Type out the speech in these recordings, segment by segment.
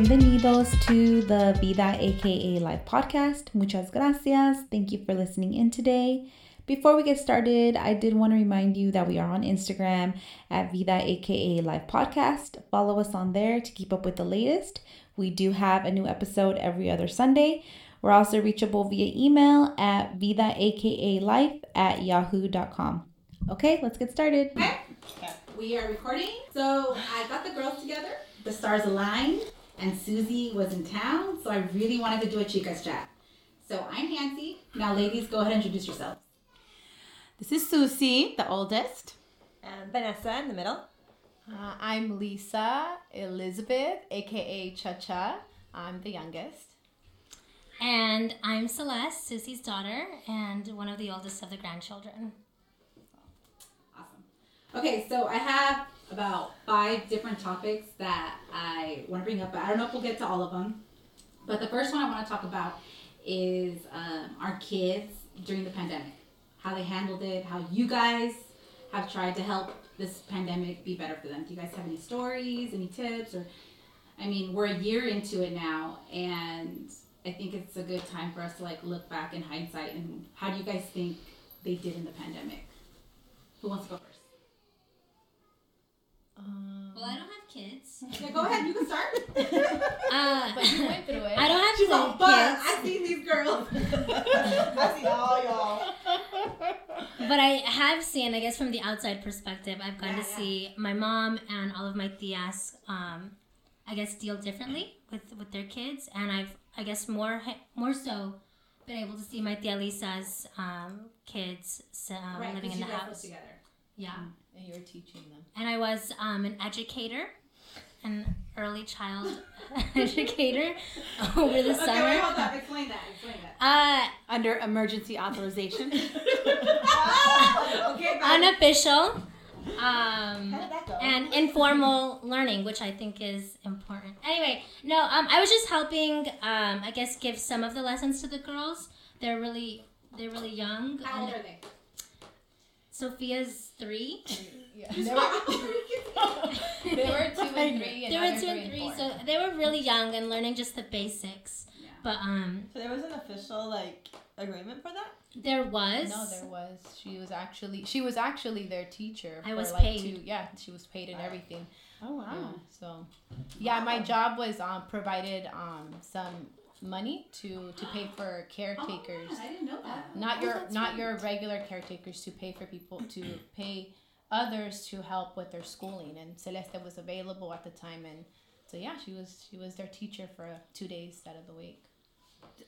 Bienvenidos to the Vida aka Live podcast. Muchas gracias. Thank you for listening in today. Before we get started, I did want to remind you that we are on Instagram at Vida aka Live Podcast. Follow us on there to keep up with the latest. We do have a new episode every other Sunday. We're also reachable via email at Vida aka Life at yahoo.com. Okay, let's get started. Okay. We are recording. So I got the girls together. The stars aligned, and Susie was in town. So I really wanted to do a chicas chat. So I'm Nancy. Now, ladies, go ahead and introduce yourselves. This is Susie, the oldest. And Vanessa in the middle. Uh, I'm Lisa Elizabeth, aka Cha Cha. I'm the youngest. And I'm Celeste, Susie's daughter, and one of the oldest of the grandchildren. Awesome. Okay, so I have about five different topics that I want to bring up. But I don't know if we'll get to all of them. But the first one I want to talk about is um, our kids during the pandemic, how they handled it, how you guys have tried to help this pandemic be better for them. Do you guys have any stories, any tips, or I mean, we're a year into it now, and I think it's a good time for us to like look back in hindsight and how do you guys think they did in the pandemic? Who wants to go first? Um, Well, I don't have kids. Yeah, go ahead. You can start. Uh, but you went through it. I don't have She's all kids. fun. I see these girls. I see all y'all. But I have seen, I guess, from the outside perspective, I've gotten Yeah, to yeah. see my mom and all of my tias, um, I guess, deal differently with with their kids, and I've, I guess, more more so been able to see my tia Lisa's um, kids um, right, living in the house. together. Yeah, and you were teaching them. and I was um, an educator, an early child educator over the Okay, summer. wait, hold up. Explain that. Explain that. Uh, Under emergency authorization. oh, okay, bye. unofficial um, How did that go? and informal learning which i think is important anyway no um, i was just helping um, i guess give some of the lessons to the girls they're really they're really young How old are they? Sophia's three Yeah. She's They were, they were two and three, and they were two and three four. so they were really young and learning just the basics Yeah. but um So there was an official like agreement for that. there was No, there was. She was actually she was actually their teacher. I for was like paid. Two, yeah, she was paid and everything. Oh wow. Yeah, so, yeah, my job was um, provided um, some money to to pay for caretakers. Oh, I didn't know that. not Oh, your not right. your regular caretakers to pay for people to pay others to help with their schooling and celeste was available at the time and so yeah she was she was their teacher for two days out of the week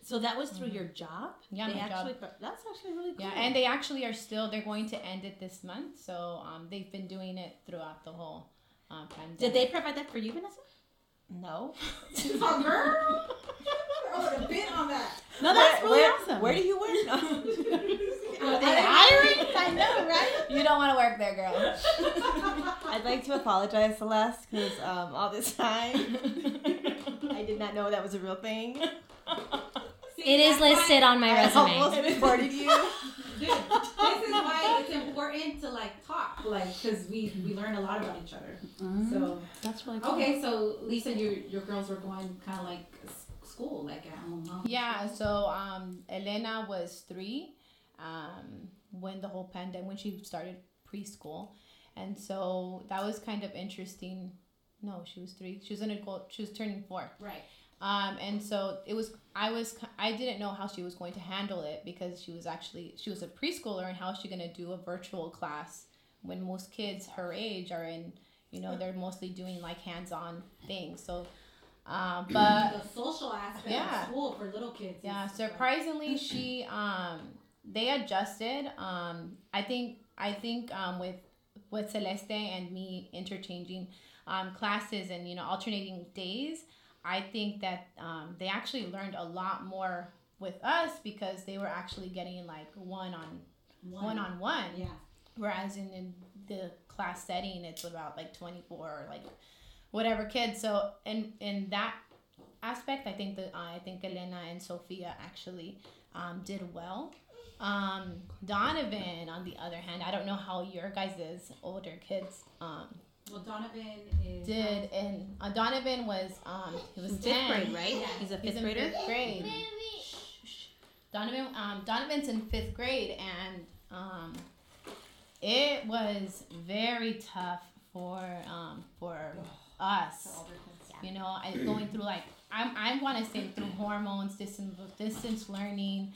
So that was through your job? Yeah, They my job. That's actually really cool. yeah and they actually are still they're going to end it this month so um, they've been doing it throughout the whole um, pandemic Did they provide that for you, Vanessa? No. Oh, girl. I would have been on that. No, that's where, really where, awesome. Where do you work? Are they hiring? I know, right? you don't want to work there girl I'd like to apologize, Celeste, because um, all this time I did not know that was a real thing. See, it is listed on my I resume almost reported you. Dude, this is why it's important to like talk, like, because we we learn a lot about each other. So That's really cool. okay, so Lisa, your your girls were going kind of like school, like at home. huh? Yeah, so um, Elena was three um, when the whole pandemic, when she started preschool. And so that was kind of interesting. No, she was three. She was gonna go, she was turning four. Right. Um, and so it was, I was, I didn't know how she was going to handle it because she was actually, she was a preschooler and how is she going to do a virtual class when most kids her age are in, you know, they're mostly doing like hands-on things. So, um, but the social aspect yeah. of school for little kids. yeah, surprisingly, she um they adjusted. Um, I think I think um with with Celeste and me interchanging um classes and you know alternating days, I think that um they actually learned a lot more with us because they were actually getting like one on one on one. Yeah. Whereas in, in the class setting, it's about like 24 or like whatever kids. So in in that aspect, I think that I think Elena and Sophia actually um, did well. Um, Donovan, on the other hand, I don't know how your guys' older kids um, Well, Donovan is did and uh, Donovan was um he was Fifth 10. grade, right? Yeah. He's a He's fifth in grader. fifth grade. Donovan um Donovan's in fifth grade and um it was very tough for um for us. You know, I going through like I'm I want to say through hormones, distance distance learning,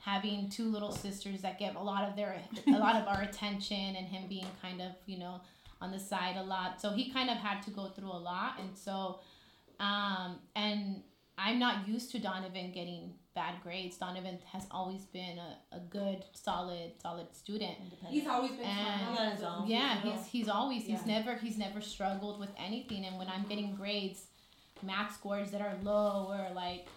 having two little sisters that get a lot of their a lot of our attention, and him being kind of you know on the side a lot. So he kind of had to go through a lot, and so um and I'm not used to Donovan getting bad grades. Donovan has always been a, a good, solid, solid student. He's always been on his own. Yeah, he's he's always he's never he's never struggled with anything. And when I'm getting grades, math scores that are low or like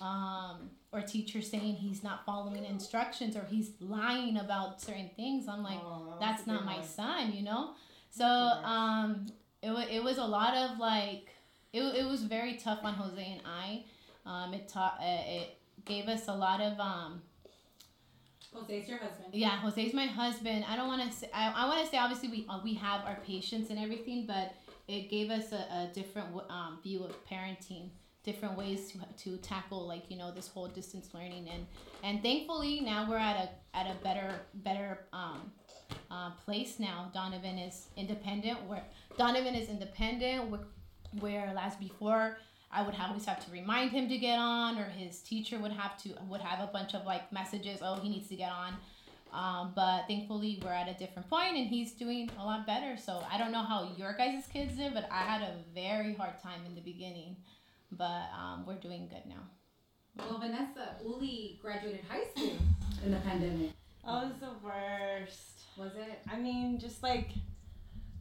um or teachers saying he's not following instructions or he's lying about certain things, I'm like, that's not my son, you know. So um, it it was a lot of like it, it was very tough on Jose and I. Um, it taught uh, it gave us a lot of um, Jose's your husband. yeah, Jose's my husband. I don't want to say. I, I want to say obviously we uh, we have our patience and everything, but it gave us a, a different um, view of parenting, different ways to to tackle like you know this whole distance learning and and thankfully now we're at a at a better better um, uh, place now. Donovan is independent. Where Donovan is independent. Where, last before I would always have to remind him to get on, or his teacher would have to would have a bunch of like messages. Oh, he needs to get on. Um, but thankfully, we're at a different point, and he's doing a lot better. So I don't know how your guys' kids did, but I had a very hard time in the beginning. But um, we're doing good now. Well, Vanessa, Uli graduated high school in the pandemic. That was the worst. Was it? I mean, just like,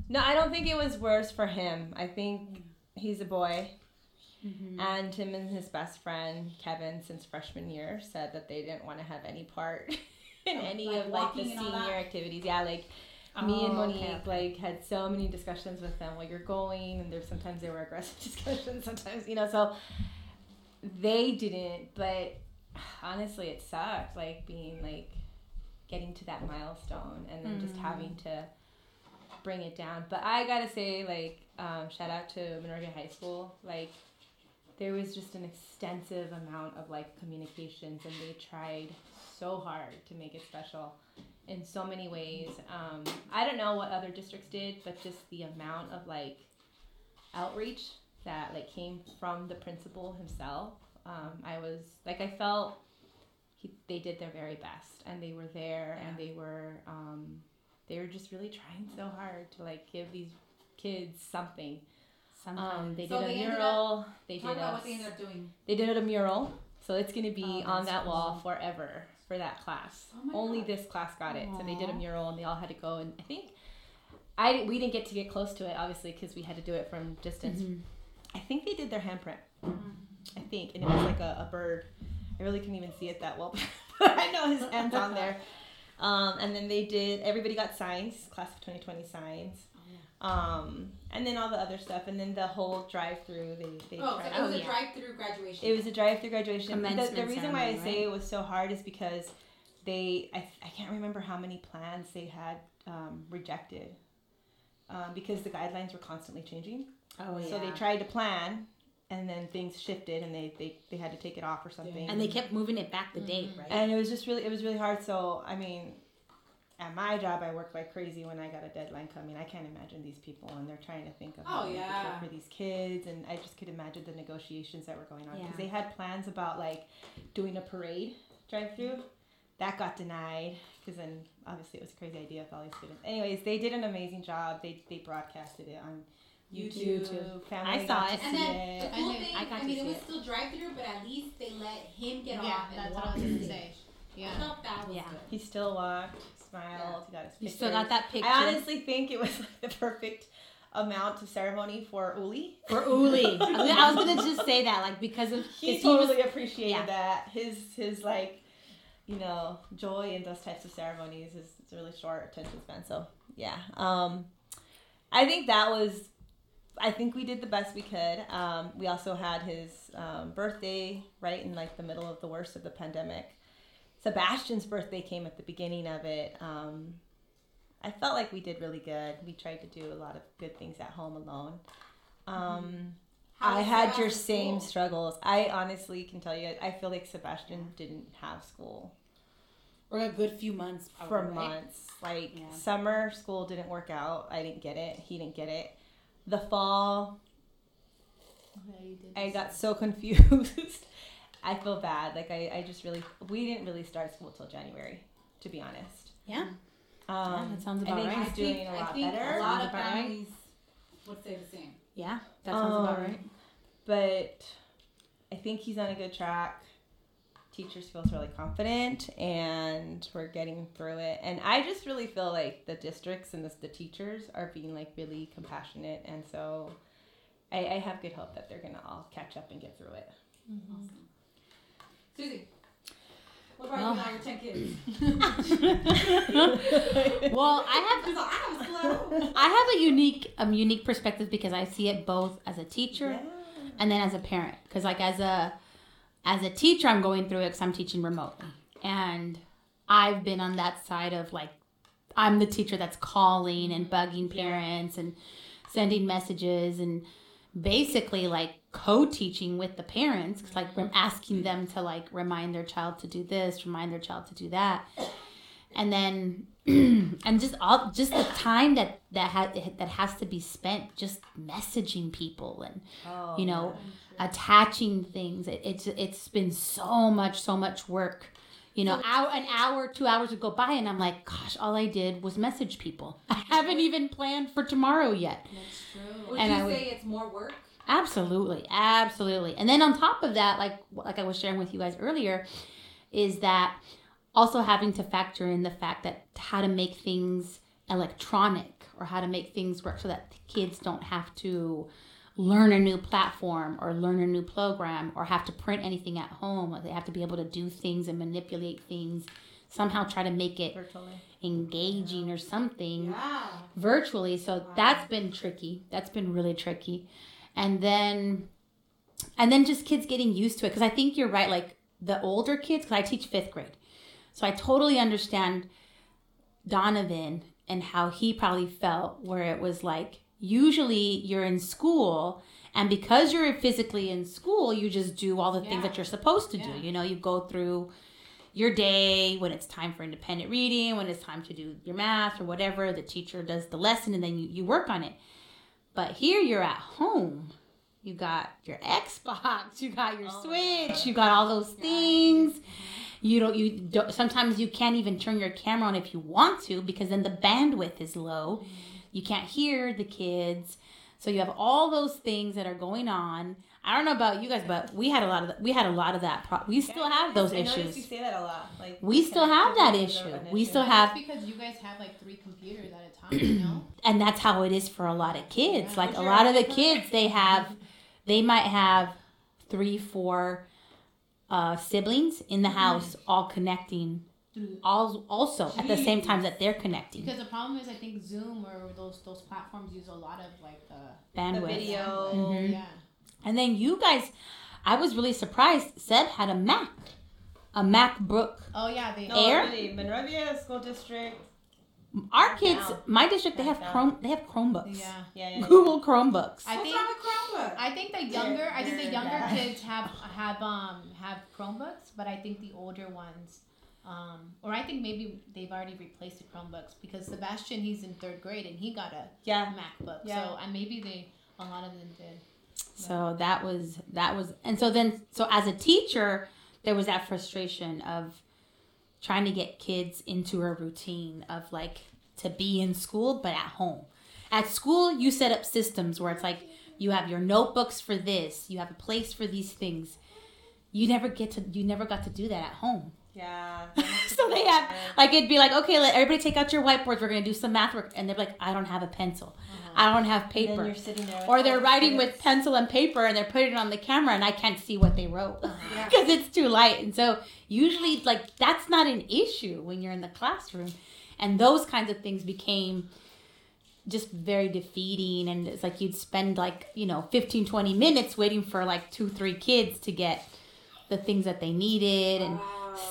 no, I don't think it was worse for him. I think he's a boy, Mm-hmm. and him and his best friend Kevin, since freshman year, said that they didn't want to have any part in Oh, any like of like the walking and all senior activities. Yeah, like me and Oh, Monique okay, like had so many discussions with them while you're going, and there's sometimes they were aggressive discussions, sometimes you know. So they didn't, but honestly, it sucked. Like being like getting to that milestone and then just Mm. having to bring it down. But I gotta say, like, um, shout out to Minorca High School. Like, there was just an extensive amount of like communications, and they tried so hard to make it special in so many ways. Um, I don't know what other districts did, but just the amount of like outreach that like came from the principal himself. Um, I was like, I felt he, they did their very best, and they were there, and they were um, they were just really trying so hard to like give these kids something. Um, they did So a they ended mural. They Talk did a what they ended up doing. they did a mural, so it's gonna be Oh, on that wall forever for that class. Oh Only God. this class got it, so they did a mural, and they all had to go. And I think I we didn't get to get close to it, obviously, because we had to do it from distance. Mm-hmm. I think they did their handprint. I think, and it was like a, a bird. I really couldn't even see it that well, but I know his hand's on there. Um, and then they did. Everybody got signs, class of 2020 signs. Um, and then all the other stuff, and then the whole drive-through. They they Oh, so it was Oh, a yeah. drive-through graduation. it was a drive-through graduation. The, the reason why I ceremony, say it was so hard is because they, I, I can't remember how many plans they had um, rejected um, because the guidelines were constantly changing. Oh yeah. So they tried to plan, and then things shifted, and they, they, they had to take it off or something. and they kept moving it back the date, mm-hmm. right? and it was just really it was really hard. So I mean, at my job, I worked like crazy when I got a deadline coming. I can't imagine these people, and they're trying to think of Oh, they yeah. for these kids, and I just could imagine the negotiations that were going on because Yeah. they had plans about like doing a parade drive through. That got denied because then obviously it was a crazy idea with all these students. Anyways, they did an amazing job. They they broadcasted it on YouTube. YouTube. Family I saw to it. and see then it. the I cool think thing, I I, got to mean, it was it. still drive-through, but at least they let him get yeah, off and that's what walk I was the gonna stage. say. Yeah. I thought that was Yeah. good. He still walked, smiled, Yeah. he got his you picture. still got that picture I honestly think it was like the perfect amount of ceremony for Uli. for Uli. I was gonna- was gonna just say that, like because of He 'cause totally was, appreciated yeah. that. His his like, you know, joy in those types of ceremonies is it's a really short attention span. So yeah, um, I think that was. I think we did the best we could. Um, we also had his um, birthday right in like the middle of the worst of the pandemic. Sebastian's birthday came at the beginning of it. Um, I felt like we did really good. We tried to do a lot of good things at home alone. Um, How I had your Sebastian's same school? struggles. I honestly can tell you, I feel like Sebastian didn't have school For a good few months, for probably, right? months. Like Yeah. summer school didn't work out. I didn't get it. He didn't get it. The fall, Yeah, you. I got so confused. I feel bad. Like I, I just really, we didn't really start school till January, to be honest. Yeah. Um, that sounds I about think right. he's doing a lot I think better. A lot of Sounds about families would say the same. Yeah, that sounds about Um, right. But I think he's on a good track. Teachers feels really confident, and we're getting through it. And I just really feel like the districts and the, the teachers are being like really compassionate, and so I, I have good hope that they're gonna all catch up and get through it. Susie, what about Well- you and your ten kids? Well, I have I have. I have a unique um unique perspective because I see it both as a teacher Yeah. and then as a parent. Because like as a as a teacher, I'm going through it because I'm teaching remotely, and I've been on that side of like I'm the teacher that's calling and bugging parents and sending messages and basically like co-teaching with the parents 'cause, like asking them to like remind their child to do this remind their child to do that. And then and just all just the time that that has that has to be spent just messaging people and Oh, you know attaching things. It, it's it's been so much so much work. You know hour, an hour two hours would go by and i'm like gosh all i did was message people. I haven't even planned for tomorrow yet. That's true. Would And you I would- say it's more work? Absolutely, absolutely. And then on top of that, like like I was sharing with you guys earlier, is that also having to factor in the fact that how to make things electronic or how to make things work so that kids don't have to learn a new platform or learn a new program or have to print anything at home. Like they have to be able to do things and manipulate things, somehow try to make it virtually. engaging or something Yeah. virtually. So that's been tricky. That's been really tricky. And then and then just kids getting used to it cuz I think you're right like the older kids cuz I teach 5th grade. So I totally understand Donovan and how he probably felt where it was like usually you're in school and because you're physically in school you just do all the things that you're supposed to do. You know, you go through your day when it's time for independent reading, when it's time to do your math or whatever, the teacher does the lesson and then you, you work on it. But here you're at home. You got your Xbox, you got your oh Switch, you got all those things. Mm-hmm. You don't you don't sometimes you can't even turn your camera on if you want to because then the bandwidth is low. You can't hear the kids. So you have all those things that are going on. I don't know about you guys, but we had a lot of we had a lot of that. Pro- we still have those I issues. You say that a lot. Like We still have that connectivity issue. We issue. still have It's because you guys have like three computers at a time, you know? and that's how it is for a lot of kids. Yeah. Like a lot of the kids, they have, they might have three, four uh, siblings in the house, all connecting, all also at the same time that they're connecting. Because the problem is, I think Zoom or those those platforms use a lot of like the The Bandwidth. video. Mhm. yeah. And then you guys, I was really surprised. Seb had a Mac, a MacBook. Oh yeah, they. No, Air? really, Monrovia School District. Our kids, Down. my district, they have Chrome. They have Chromebooks. Yeah. Yeah, yeah. Google Chromebooks. I What's think wrong with Chromebook? I think the younger I think the younger bad. kids have have um have Chromebooks, but I think the older ones um or I think maybe they've already replaced the Chromebooks because Sebastian he's in third grade and he got a Yeah. MacBook. Yeah. So and maybe they a lot of them did. So that was that was and so then so as a teacher there was that frustration of trying to get kids into a routine of like to be in school but at home. At school you set up systems where it's like you have your notebooks for this, you have a place for these things. You never get to you never got to do that at home. Yeah. So they have like it'd be like, okay, let everybody take out your whiteboards, we're gonna do some math work and they're like, I don't have a pencil. Uh-huh. I don't have paper then you're sitting there. or they're the writing with pencil and paper and they're putting it on the camera and I can't see what they wrote uh-huh. Yeah. because it's too light. And so usually like that's not an issue when you're in the classroom. And those kinds of things became just very defeating and it's like you'd spend like, you know, 15 20 minutes waiting for like two three kids to get the things that they needed and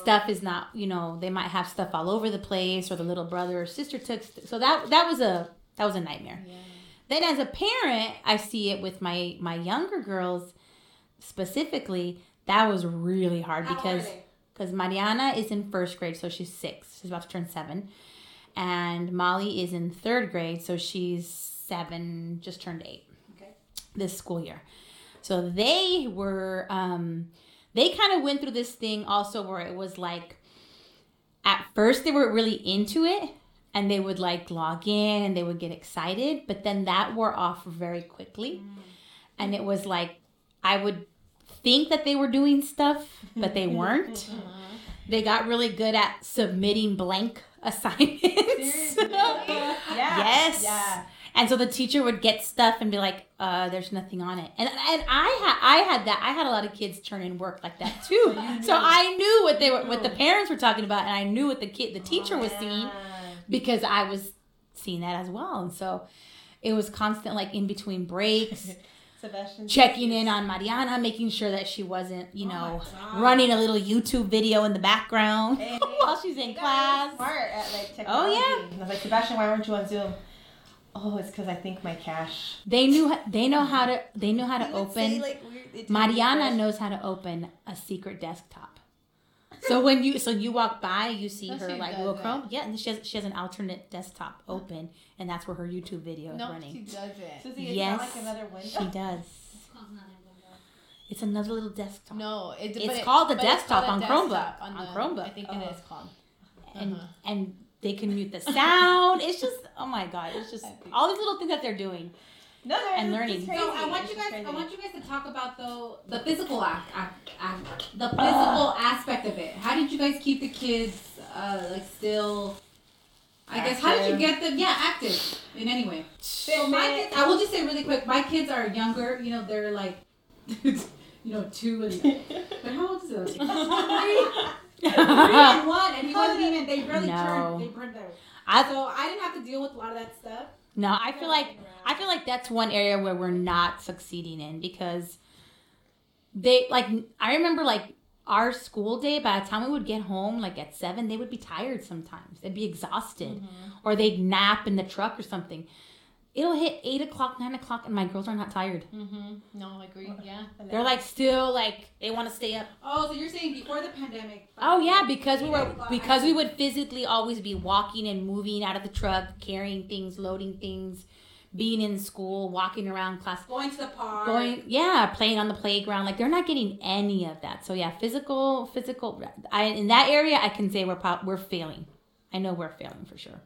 stuff is not you know they might have stuff all over the place or the little brother or sister took st- so that that was a that was a nightmare. Then as a parent i see it with my my younger girls specifically that was really hard How old are because because mariana is in first grade so she's six she's about to turn seven and molly is in third grade so she's seven just turned eight Okay. this school year. So they were um they kind of went through this thing also where it was like at first they were really into it and they would like log in and they would get excited but then that wore off very quickly. And it was like i would think that they were doing stuff but they weren't. They got really good at submitting blank assignments Yeah. Yes. Yeah. and so the teacher would get stuff and be like, uh, there's nothing on it. And and I had I had that. I had a lot of kids turn in work like that too. so I knew what they were what the parents were talking about and I knew what the kid the teacher was seeing because I was seeing that as well. And so it was constant like in between breaks, Sebastian. checking in on Mariana, making sure that she wasn't, you Oh know, running a little YouTube video in the background Hey. while she's in You guys are class. Smart at like. Oh, yeah. And I was like, Sebastian, why weren't you on Zoom? Oh, it's because I think my cache. They knew they know how to they know how to open say, like, Mariana knows how to open a secret desktop. So when you so you walk by, you see No, her like Google doesn't. Chrome. Yeah, and she has she has an alternate desktop open, and that's where her YouTube video is No, she running. doesn't. Susie, it's Yes. not like another window. She does. It's called another window. It's another little desktop, No, it, It's but it- called the it's desktop called a on Chromebook. desktop On the- Chromebook. I think Oh. it is called. and Uh-huh. and they can mute the sound. it's just oh my god, it's just all these little things that they're doing. No, they're And learning. Crazy. So I want It's you just guys. I want you guys to talk about though the physical act, act, act the physical aspect of it. How did you guys keep the kids uh, like still? I guess how did you get them? Yeah, active in any way. So my kids, I will just say really quick. My kids are younger. You know, they're like, you know, two and. But how old is it? Three, three and one, and he wasn't even. They barely No. turned. They turned there. I So I didn't have to deal with a lot of that stuff. No, I feel like I feel like that's one area where we're not succeeding in because they like I remember like our school day by the time we would get home like at seven they would be tired sometimes. They'd be exhausted mm-hmm. or they'd nap in the truck or something it'll hit eight o'clock nine o'clock and my girls are not tired Mm-hmm. No, I agree. Yeah. they're like still like they want to stay up Oh, so you're saying before the pandemic? oh yeah because we were because we would physically always be walking and moving out of the truck carrying things loading things being in school walking around class Going to the park. going yeah playing on the playground like they're not getting any of that so yeah physical physical i in that area i can say we're pop, we're failing i know we're failing for sure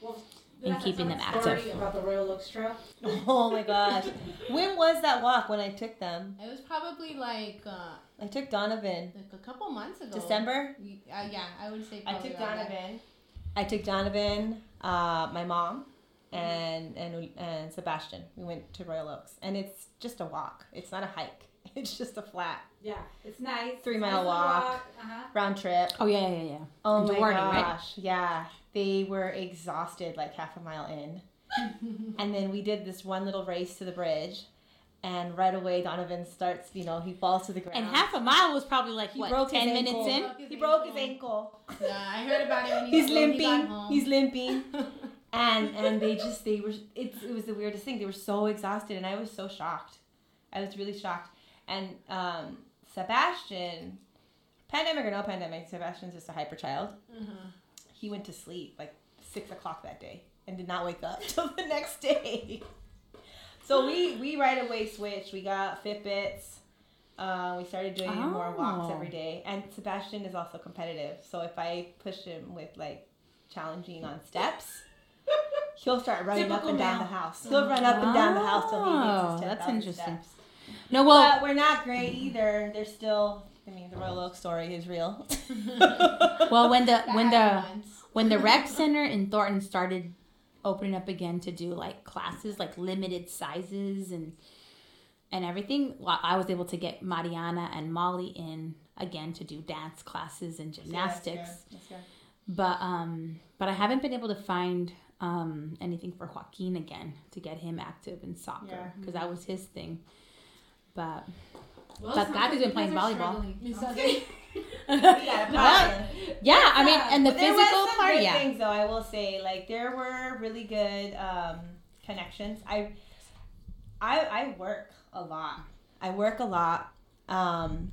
Well, in that's keeping them active. About the Royal Oaks Trail. Oh my gosh. when was that walk when I took them? It was probably like uh, I took Donovan. like a couple months ago. December? Uh, yeah, I would say. I probably took around that. Donovan. I took Donovan, uh, my mom, and and and Sebastian. We went to Royal Oaks, and it's just a walk. It's not a hike. It's just a flat Yeah, it's nice. Three It's mile nice to walk. Uh-huh. round trip. oh yeah yeah yeah Oh In my Duarte, right? gosh, yeah. They were exhausted like half a mile in. and then we did this one little race to the bridge. And right away, Donovan starts, you know, he falls to the ground. and half a mile was probably like he what broke 10 his minutes ankle. in Broke his He broke his ankle. ankle. Yeah, I heard about it when he, He's he limping. home. He's limping. and and they just they were it's it was the weirdest thing. They were so exhausted, and I was so shocked. I was really shocked. And um, Sebastian, pandemic or no pandemic, Sebastian's just a hyper child. Mhm. He went to sleep like six o'clock that day and did not wake up till the next day. So we we right away switched. We got Fitbits. Uh, we started doing more walks Oh. every day, and Sebastian is also competitive. So if I push him with like challenging on steps, he'll start running up Typical and down male. the house. He'll run up and down the house till he Oh, hits his 10,000 that's interesting. steps. no well But we're not great either. They're still. I mean, the Royal Oak story is real. well when the That when the happened when the rec center in thornton started opening up again to do like classes like limited sizes and and everything well, i was able to get mariana and molly in again to do dance classes and gymnastics. But um but i haven't been able to find um anything for joaquin again to get him active in soccer Yeah. because that was his thing but Well, But it's Gabby's not- been playing you guys are volleyball. struggling. Well, yeah, I mean, and the But there was physical some part, good yeah. Things though, I will say, like there were really good um, connections. I, I, I work a lot. I work a lot. Um,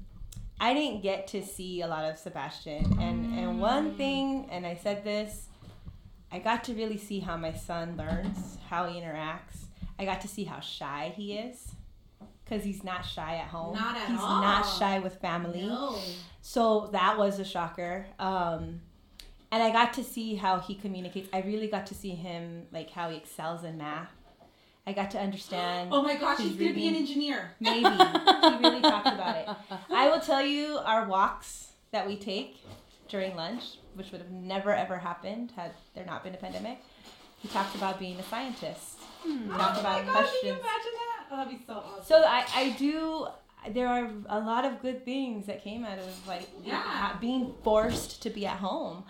I didn't get to see a lot of Sebastian, and and Mm. one thing, and I said this, I got to really see how my son learns, how he interacts. I got to see how shy he is, because he's not shy at home. Not at he's all. not shy with family. No. So that was a shocker. Um, and I got to see how he communicates. I really got to see him, like how he excels in math. I got to understand. Oh my gosh, He's gonna be an engineer. Maybe. he really talked about it. I will tell you our walks that we take during lunch, which would have never ever happened had there not been a pandemic. He talked about being a scientist. He talked oh about my gosh, can you imagine that? Oh, that'd be so awesome. So I, I do. There are a lot of good things that came out of like Yeah. being forced to be at home.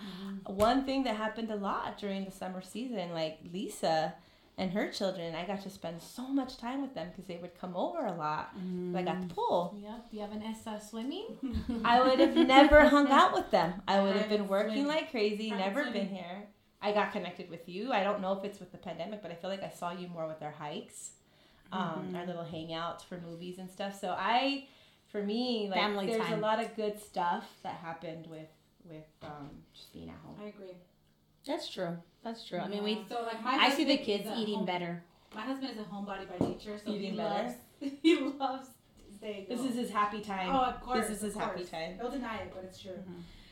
One thing that happened a lot during the summer season, like Lisa and her children, I got to spend so much time with them because they would come over a lot. Like at the pool, Yeah, do you have an S uh, swimming? I would have never hung out with them. I would have been working like crazy, never been here. I got connected with you. I don't know if it's with the pandemic, but I feel like I saw you more with our hikes, um, our little hangouts for movies and stuff. So I, for me, like Family there's time. a lot of good stuff that happened with with um, just being at home. I agree. That's true. That's true. I mean, we. So like my I see the husband kids is a eating home- better. My husband is a homebody by nature, so Eating he better? loves he loves staying. This is his happy time. oh, of course. this is his of happy time. He'll deny it, but it's true.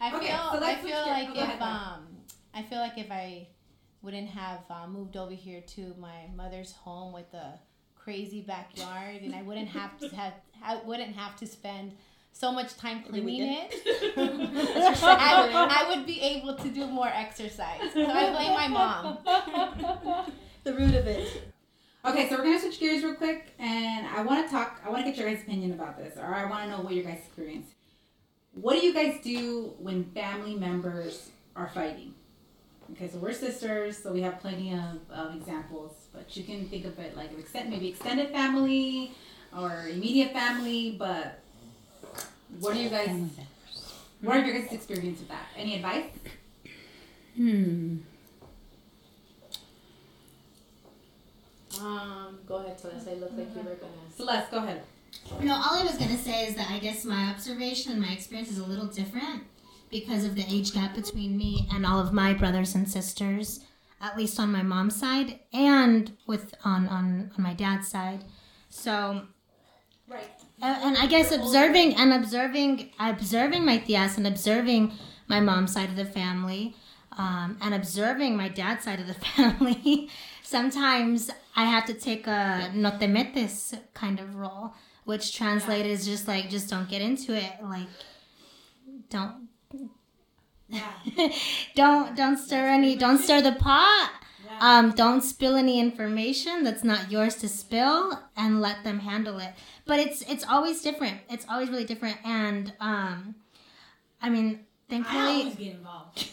I Okay, feel so I feel gear- like oh, if ahead, um I feel like if I wouldn't have uh, moved over here to my mother's home with a crazy backyard and I wouldn't have to have I wouldn't have to spend so much time cleaning it. I, I would be able to do more exercise. So I blame my mom. the root of it. Okay, so we're gonna switch gears real quick, and I want to talk. I want to get your guys' opinion about this, or I want to know what your guys' experience. What do you guys do when family members are fighting? Okay, so we're sisters, so we have plenty of, of examples, but you can think of it like an extend, maybe extended family or immediate family. But what are you guys? What are your guys' experience with that? Any advice? Hmm. Um, go ahead, Celeste. I look like you were gonna. Celeste, go ahead. No, all I was gonna say is that I guess my observation and my experience is a little different because of the age gap between me and all of my brothers and sisters, at least on my mom's side and with on on, on my dad's side. So Right. and, and I guess observing and observing observing my tias and observing my mom's side of the family um, and observing my dad's side of the family sometimes i have to take a no te metes kind of role which translated is just like just don't get into it like don't Yeah. don't don't stir any don't stir the pot um, don't spill any information that's not yours to spill and let them handle it but it's it's always different it's always really different and um, i mean thankfully I always get involved.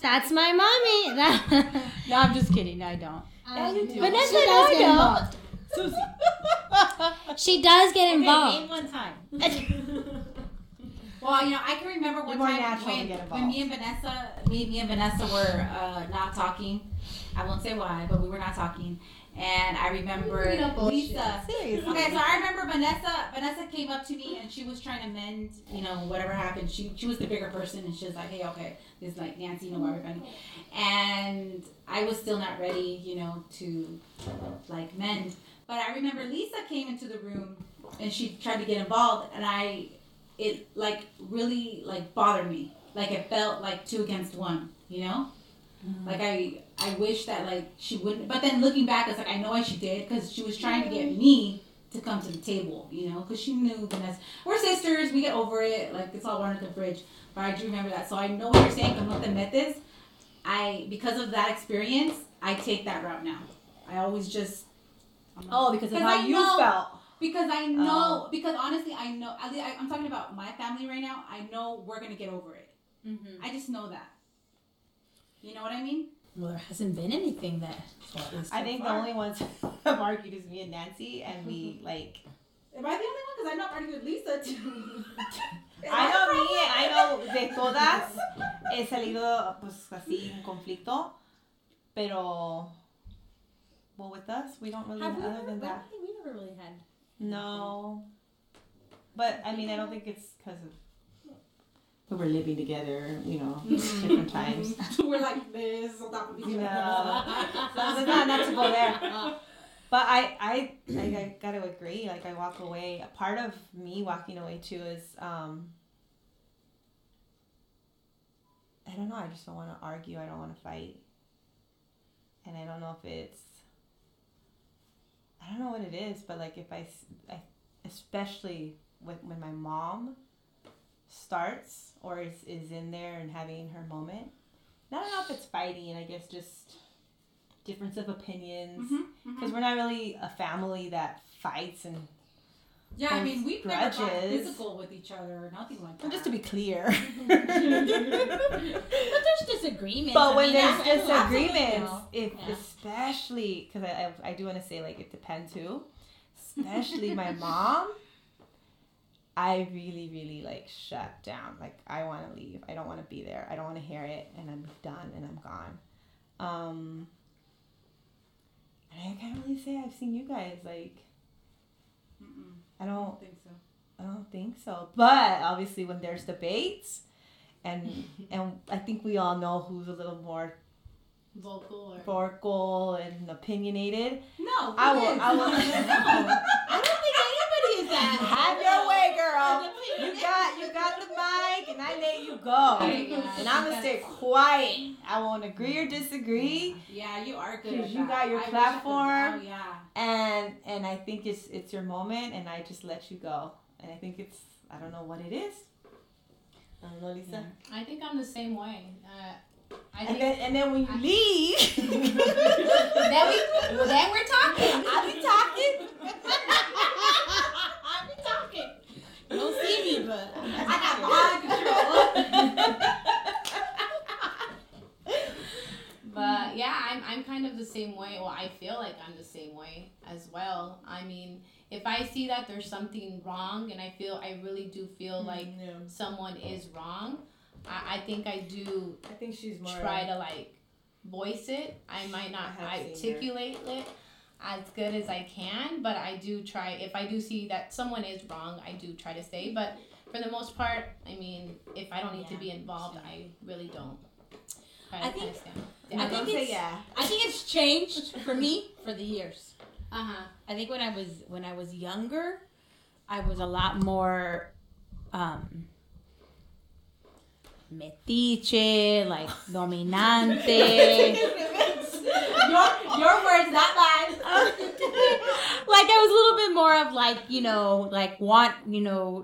that's my mommy that No, I'm just kidding. I don't. um, you do. Vanessa She does does get get involved Susie. she does get involved name one time. Well, you know, I can remember one You're time when, when me and Vanessa, me, me and Vanessa were uh, not talking. I won't say why, but we were not talking. And I remember bringing up bullshit. Lisa. Seriously. Okay, so I remember Vanessa. Vanessa came up to me and she was trying to mend, you know, whatever happened. She she was the bigger person and she was like, hey, okay, this is like Nancy, you know, why. And I was still not ready, you know, to like mend. But I remember Lisa came into the room and she tried to get involved, and I, it like really like bothered me. Like it felt like two against one, you know. Mm-hmm. Like I, I wish that like she wouldn't. But then looking back, it's like I know why she did because she was trying to get me to come to the table, you know, because she knew Vanessa. We're sisters. We get over it. Like it's all one at the fridge. But I do remember that. So I know what you're saying. Como te metes. I because of that experience, I take that route now. I always just. Oh, because of how I you know- felt. Because I know, Oh. because honestly, I know. I, I- I'm talking about my family right now. I know we're gonna get over it. Mm-hmm. I just know that. You know what I mean? Well, there hasn't been anything that. I think the only ones have argued is me and Nancy, and we like Am I the only one? Because I'm not arguing with Lisa too. I know me, I know de todas he salido pues así en conflicto, pero well with us we don't really Have we other ever- than that. we never really had. No, but I mean I don't think it's because of we were living together, you know, different times. We're like this on top of each other. No. So not not to go there. But I, I, I, I gotta agree. Like I walk away. A part of me walking away too is, um, I don't know. I just don't want to argue. I don't want to fight. And I don't know if it's, I don't know what it is. But like if I, I especially when when my mom starts or is is in there and having her moment. I don't know if it's fighting. I guess just difference of opinions Mm-hmm. because we're not really a family that fights and Yeah, I mean, we've never got physical with each other or nothing like that. just to be clear But there's disagreements. but I when mean, there's disagreements if Yeah. Especially because I, I, I do want to say like it depends who. Especially my mom i really really like shut down. Like i want to leave. I don't want to be there. I don't want to hear it. And i'm done and i'm gone. Um and i can't really say i've seen you guys like Mm-mm, i I don't don't think so. I don't think so. But obviously, when there's debates, and and I think we all know who's a little more Vocal or vocal and opinionated. No, I will. is? I will. I don't think anybody is that. Have your way, girl. You got you got the mic, and I let you go. Yeah. And I'm gonna stay quiet. I won't agree or disagree. Yeah, you are good. 'Cause you that. got your I wish could- platform. Oh yeah. And and I think it's it's your moment, and I just let you go. And I think it's I don't know what it is. I don't know, Lisa. I think I'm the same way. Uh, I And then and then when you leave. then we well, then we're talking. I be talking. I be talking. You don't see me, but I got mind control. But yeah, I'm, I'm kind of the same way. Well, I feel like I'm the same way as well. I mean, if I see that there's something wrong and I feel, I really do feel mm, like yeah. someone is wrong, I, I think I do I think she's more. try to like voice it. I might not I have seen her. articulate it as good as I can, but I do try. If I do see that someone is wrong, I do try to say. But for the most part, I mean, if I don't need to be involved, I really don't. Try I to think- kinda stand. I I think think it's- yeah. I think it's changed for me for the years. Uh huh. I think when I was when I was younger, I was a lot more um metiche, like dominante. your your words, not mine. like I was a little bit more of like, you know, like want, you know,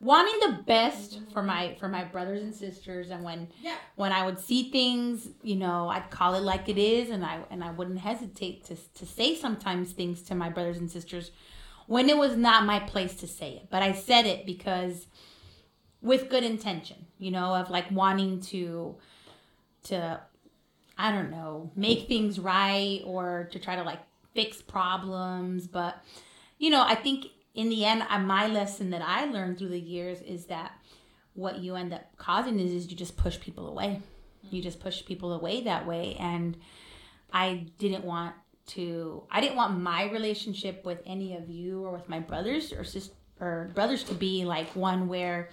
wanting the best mm-hmm. for my for my brothers and sisters and when Yeah. when I would see things, you know, I'd call it like it is and I and I wouldn't hesitate to to say sometimes things to my brothers and sisters when it was not my place to say it. But I said it because with good intention, you know, of like wanting to to I don't know, make things right or to try to like fix problems, but you know, I think in the end, uh, my lesson that I learned through the years is that what you end up causing is, is you just push people away. You just push people away that way. And I didn't want to, I didn't want my relationship with any of you or with my brothers or sis or brothers to be like one where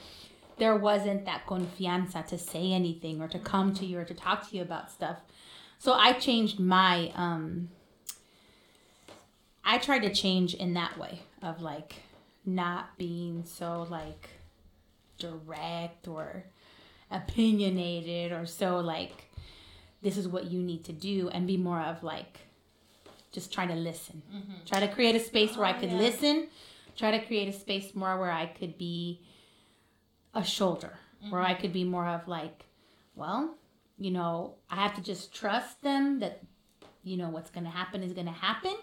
there wasn't that confianza to say anything or to come to you or to talk to you about stuff. So I changed my, um, I tried to change in that way of like not being so like direct or opinionated or so like this is what you need to do and be more of like just try to listen. Try to create a space where I could yeah. listen. Try to create a space more where I could be a shoulder, where I could be more of like, well, you know, I have to just trust them that, you know, what's going to happen is going to happen.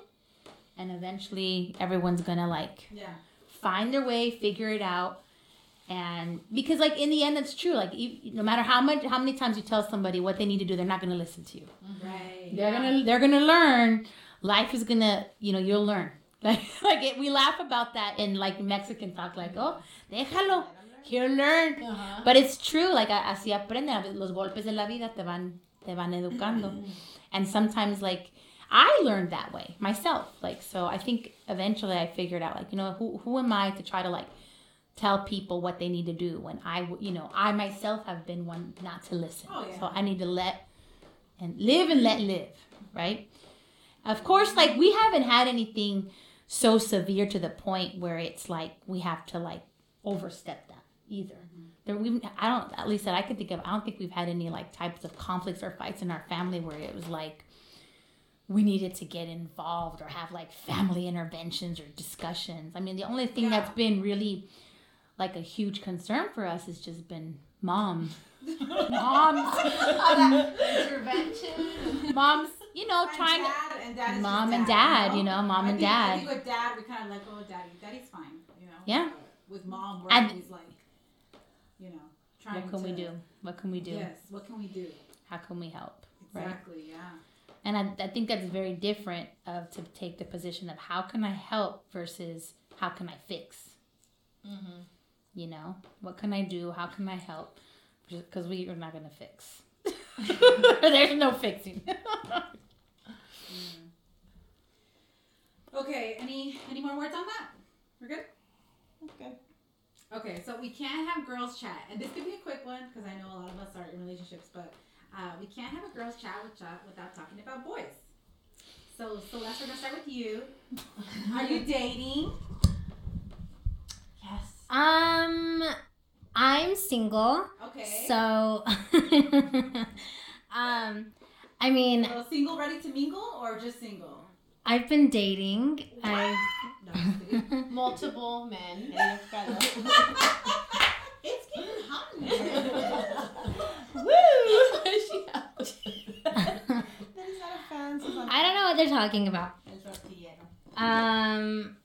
And eventually everyone's going to like Yeah. find their way, figure it out. And because like in the end, it's true. Like you, no matter how much, how many times you tell somebody what they need to do, they're not going to listen to you. Mm-hmm. Right. They're gonna they're gonna learn. Life is gonna you know you'll learn Like, like it, we laugh about that in like Mexican talk, like, oh, déjalo, he'll learn. Uh-huh. But it's true, like así aprenden, los golpes de la vida te van, te van educando. And sometimes like, I learned that way myself. Like, so I think eventually I figured out like, you know, who, who am I to try to like tell people what they need to do when I, you know, I myself have been one not to listen. Oh, yeah. So I need to let and live and let live, right? Of course, like we haven't had anything so severe to the point where it's like we have to like overstep either. There, we, I don't, at least that I could think of, I don't think we've had any like types of conflicts or fights in our family where it was like we needed to get involved or have like family interventions or discussions. I mean, the only thing that's been really like a huge concern for us has just been moms. moms. Intervention. moms, you know, And trying to and dad Mom and dad, dad, you know, mom I and think, I dad. think with dad, we kind of like, oh, daddy, daddy's fine, you know. Yeah. With mom, we're And- like, trying what can we do? What can we do? Yes, what can we do? How can we help? Right. Exactly, yeah. And I, I think that's very different of to take the position of how can I help versus how can I fix. Mm-hmm. You know, what can I do? How can I help? Because we are not gonna fix. There's no fixing. Okay, any any more words on that? We're good? Good. Okay, so we can't have girls chat, and this could be a quick one because I know a lot of us are in relationships, but uh, we can't have a girls chat without, without talking about boys. So, Celeste, we're gonna start with you. Are you dating? Yes. Um, I'm single, Okay. so um, I mean, So single, ready to mingle, or just single? I've been dating. I've No, just kidding. Multiple men. it's getting hot in here. I don't know what they're talking about. Um,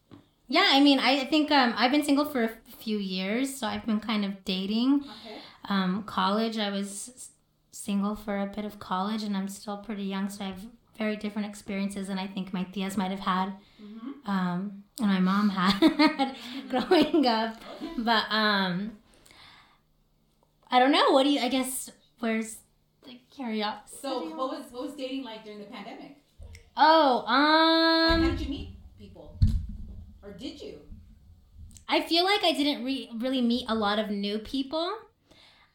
yeah, I mean, I think um, I've been single for a few years, so I've been kind of dating. Okay. Um, college, I was single for a bit of college, and I'm still pretty young, so I have very different experiences than I think my tias might have had, Mhm. um, and my mom had growing up. But um, I don't know. What do you? I guess where's the curiosity? So, what was what was dating like during the pandemic? Oh, Like, how um, did you meet people, or did you? I feel like I didn't re- really meet a lot of new people.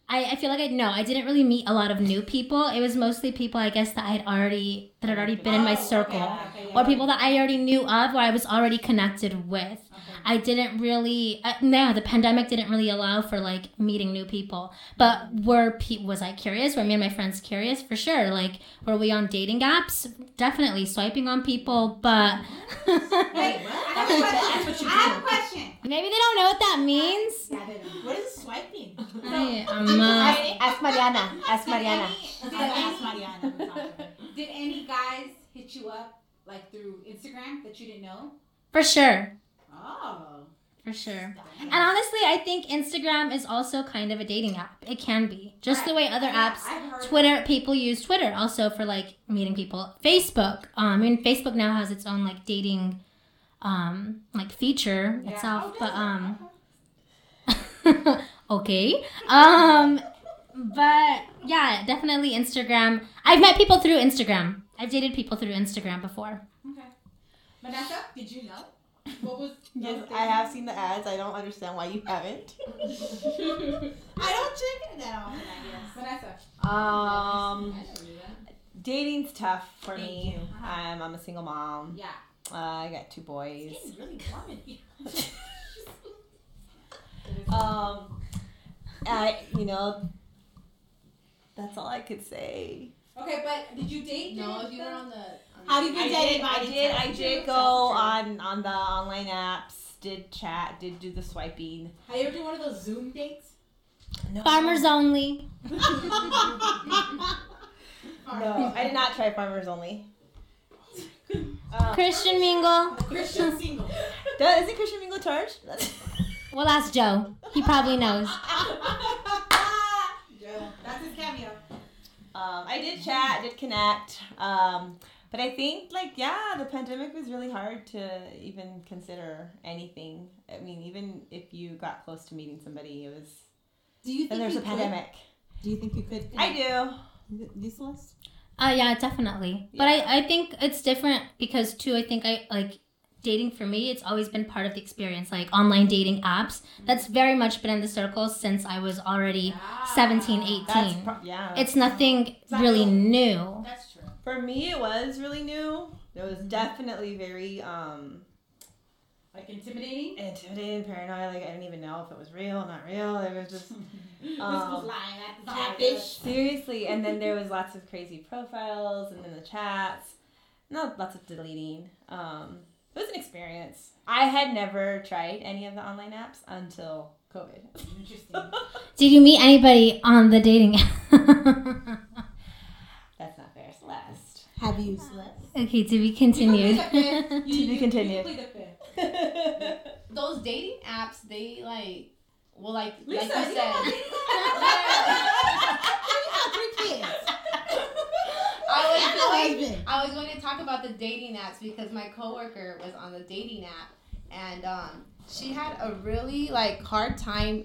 I, I feel like I no, I didn't really meet a lot of new people. It was mostly people I guess that I had already that had already been in my Oh, circle. okay, okay, yeah. Or people that I already knew of or I was already connected with. Okay. I didn't really uh, no, the pandemic didn't really allow for like meeting new people. But were pe- was I curious? Were me and my friends curious? For sure. Like were we on dating apps? Definitely swiping on people, but Wait, what? I have a question. I have a question. maybe they don't know what that means. Yeah, they don't. What is swiping? I, um, uh, Ask Mariana. Ask Mariana. Did I'll any, ask Mariana. when we talk to her. did any guys hit you up like through Instagram that you didn't know? for sure. Oh. For sure. And honestly, I think Instagram is also kind of a dating app. It can be. Just the way other apps, Twitter, people use Twitter also for like meeting people. Facebook, um, I mean, Facebook now has its own like dating, um, like feature Yeah. itself. Oh, but um, okay. Um, but yeah, definitely Instagram. I've met people through Instagram. I've dated people through Instagram before. Okay. Vanessa, did you know? What was? Yes, I have seen the ads. I don't understand why you haven't. I don't check it that often. I guess. Vanessa. Um, I never dating's tough for Thank me. you. Uh-huh. Um, I'm a single mom. Yeah. Uh, I got two boys. It's really warm in here. Um, I, you know, that's all I could say. Okay, but did you date? No, you were the- on the. On How the did you I date? did, I did, I did go on on the online apps. Did chat. Did do the swiping. Have you ever done one of those Zoom dates? No, Farmers only. No, I did not try farmers only. Um, Christian Mingle. Christian single. does, isn't Christian Mingle charged? We'll ask Joe. He probably knows. Joe, that's his cameo. Um, I did chat, did connect. Um, But I think like yeah, the pandemic was really hard to even consider anything. I mean, even if you got close to meeting somebody, it was Do you think there's you a could? pandemic. Do you think you could? I do. do. You Celeste? Uh, yeah, definitely. But I, I think it's different because too. I think I like dating for me. It's always been part of the experience, like online dating apps. That's very much been in the circle since I was already 17, 18. That's pro- yeah. it's nothing not really new. new. That's true. For me, it was really new. It was definitely very um Like intimidating. intimidating, paranoid. Like I didn't even know if it was real, or not real. It was just this Um, was lying. That's catfish. Seriously, and then there was lots of crazy profiles, and then the chats. Not lots of deleting. Um, it was an experience. I had never tried any of the online apps until COVID. Interesting. Did you meet anybody on the dating app? That's not fair, Celeste. Have you slept? okay, to be continued. You, To be continued. You the fifth. Those dating apps, they like, well, like Lisa, like you you said. have You have three kids. I was And going. I was going to talk about the dating apps because my coworker was on the dating app, and um, she had a really like hard time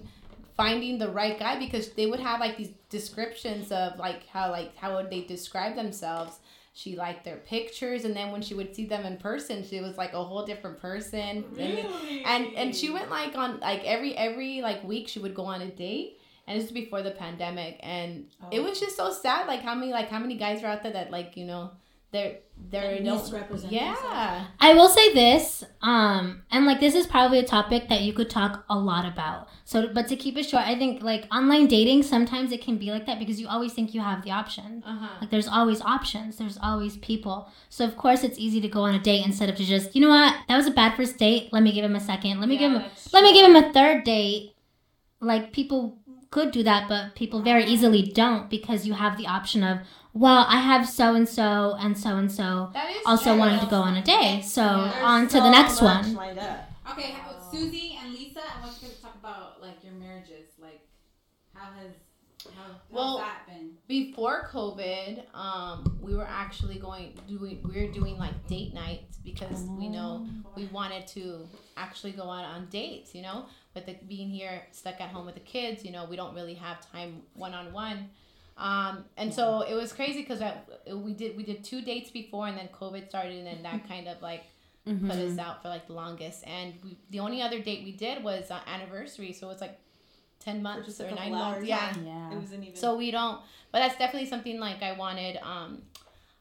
finding the right guy because they would have like these descriptions of like how like how would they describe themselves. She liked their pictures, and then when she would see them in person, she was like a whole different person. And, and and she went like on like every every like week she would go on a date and this is before the pandemic and it oh. was just so sad like how many like how many guys are out there that like you know they're they're That no, misrepresent yeah I will say this, um, and like this is probably a topic that you could talk a lot about. So, but to keep it short, I think like online dating sometimes it can be like that because you always think you have the option. uh-huh Like there's always options. There's always people. So of course it's easy to go on a date instead of to just you know what that was a bad first date. Let me give him a second. Let me give him. Let me give him a third date. Like people could do that, but people very easily don't because you have the option of well I have so and so and so and so also true. wanted to go on a day. So Yeah. on to the next one. Lined up. Okay, how- Susie and Lisa, I want you guys to talk about like your marriages. Like, how has how how's Well, that been? before covid um we were actually going doing we were doing like date nights because we know we wanted to actually go out on dates you know with the, being here stuck at home with the kids you know we don't really have time one-on-one um and so it was crazy because we did we did two dates before and then covid started and then that kind of like Mm-hmm. put us out for like the longest and we, the only other date we did was uh, anniversary so it's like 10 months just or couple 9 months hours, yeah Yeah. It wasn't even. so we don't but that's definitely something like i wanted um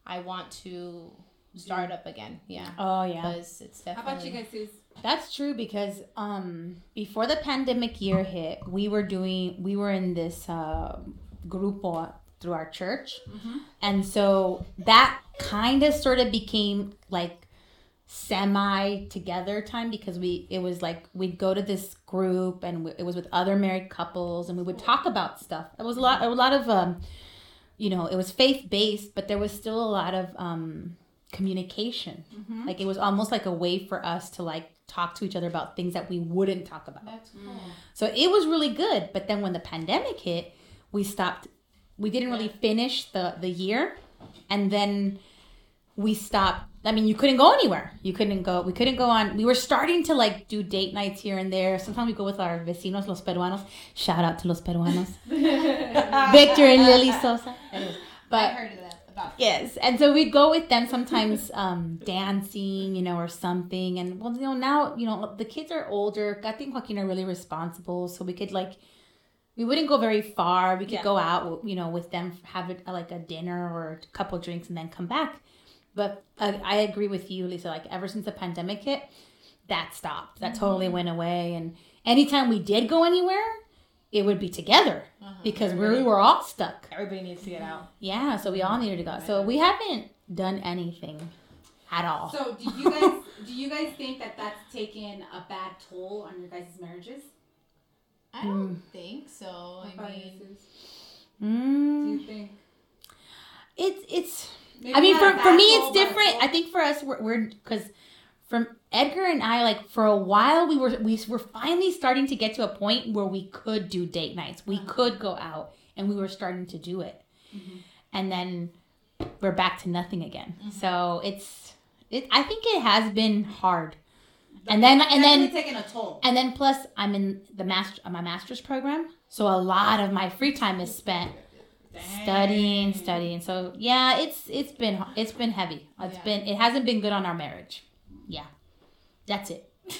i want to start up again yeah Oh yeah. because it's How definitely about you guys, Suze? That's true because um before the pandemic year hit, we were doing we were in this uh, grupo through our church, and so that kind of sort of became like semi together time because we it was like we'd go to this group and w- it was with other married couples and we would talk about stuff. It was a lot a lot of um you know it was faith based, but there was still a lot of um communication. Like it was almost like a way for us to like talk to each other about things that we wouldn't talk about. that's cool So it was really good. But then when the pandemic hit, we stopped. We didn't really finish the the year, and then we stopped. I mean, you couldn't go anywhere. You couldn't go. We couldn't go on. We were starting to like do date nights here and there. Sometimes we go with our vecinos, los peruanos. Shout out to los peruanos, Victor and Lily Sosa. Anyways, i but heard of that about Yes, and so we'd go with them sometimes um, dancing, you know, or something. And well, you know, now you know the kids are older. I think Joaquin are really responsible, so we could like we wouldn't go very far. We could Yeah. go out, you know, with them, have it like a dinner or a couple drinks, and then come back. But uh, I agree with you, Lisa. Like ever since the pandemic hit, that stopped. That totally went away. And anytime we did go anywhere, it would be together because we were all stuck. Everybody needs to get out. Yeah, so we all needed to go. So we haven't done anything at all. So, do you guys do you guys think that that's taken a bad toll on your guys' marriages? I hmm. don't think so What i mean Mm, Do you think? it's it's. Maybe I mean, for for me, it's different. toll? I think for us, we're we're because from Edgar and I, like for a while, we were we were finally starting to get to a point where we could do date nights. We uh-huh. could go out, and we were starting to do it. Mm-hmm. And then we're back to nothing again. Mm-hmm. So it's it. I think it has been hard. And then and then taking a toll. and then plus I'm in the master my master's program, so a lot of my free time is spent studying, studying. So yeah, it's it's been it's been heavy. It's Yeah. been it hasn't been good on our marriage. Yeah, that's it.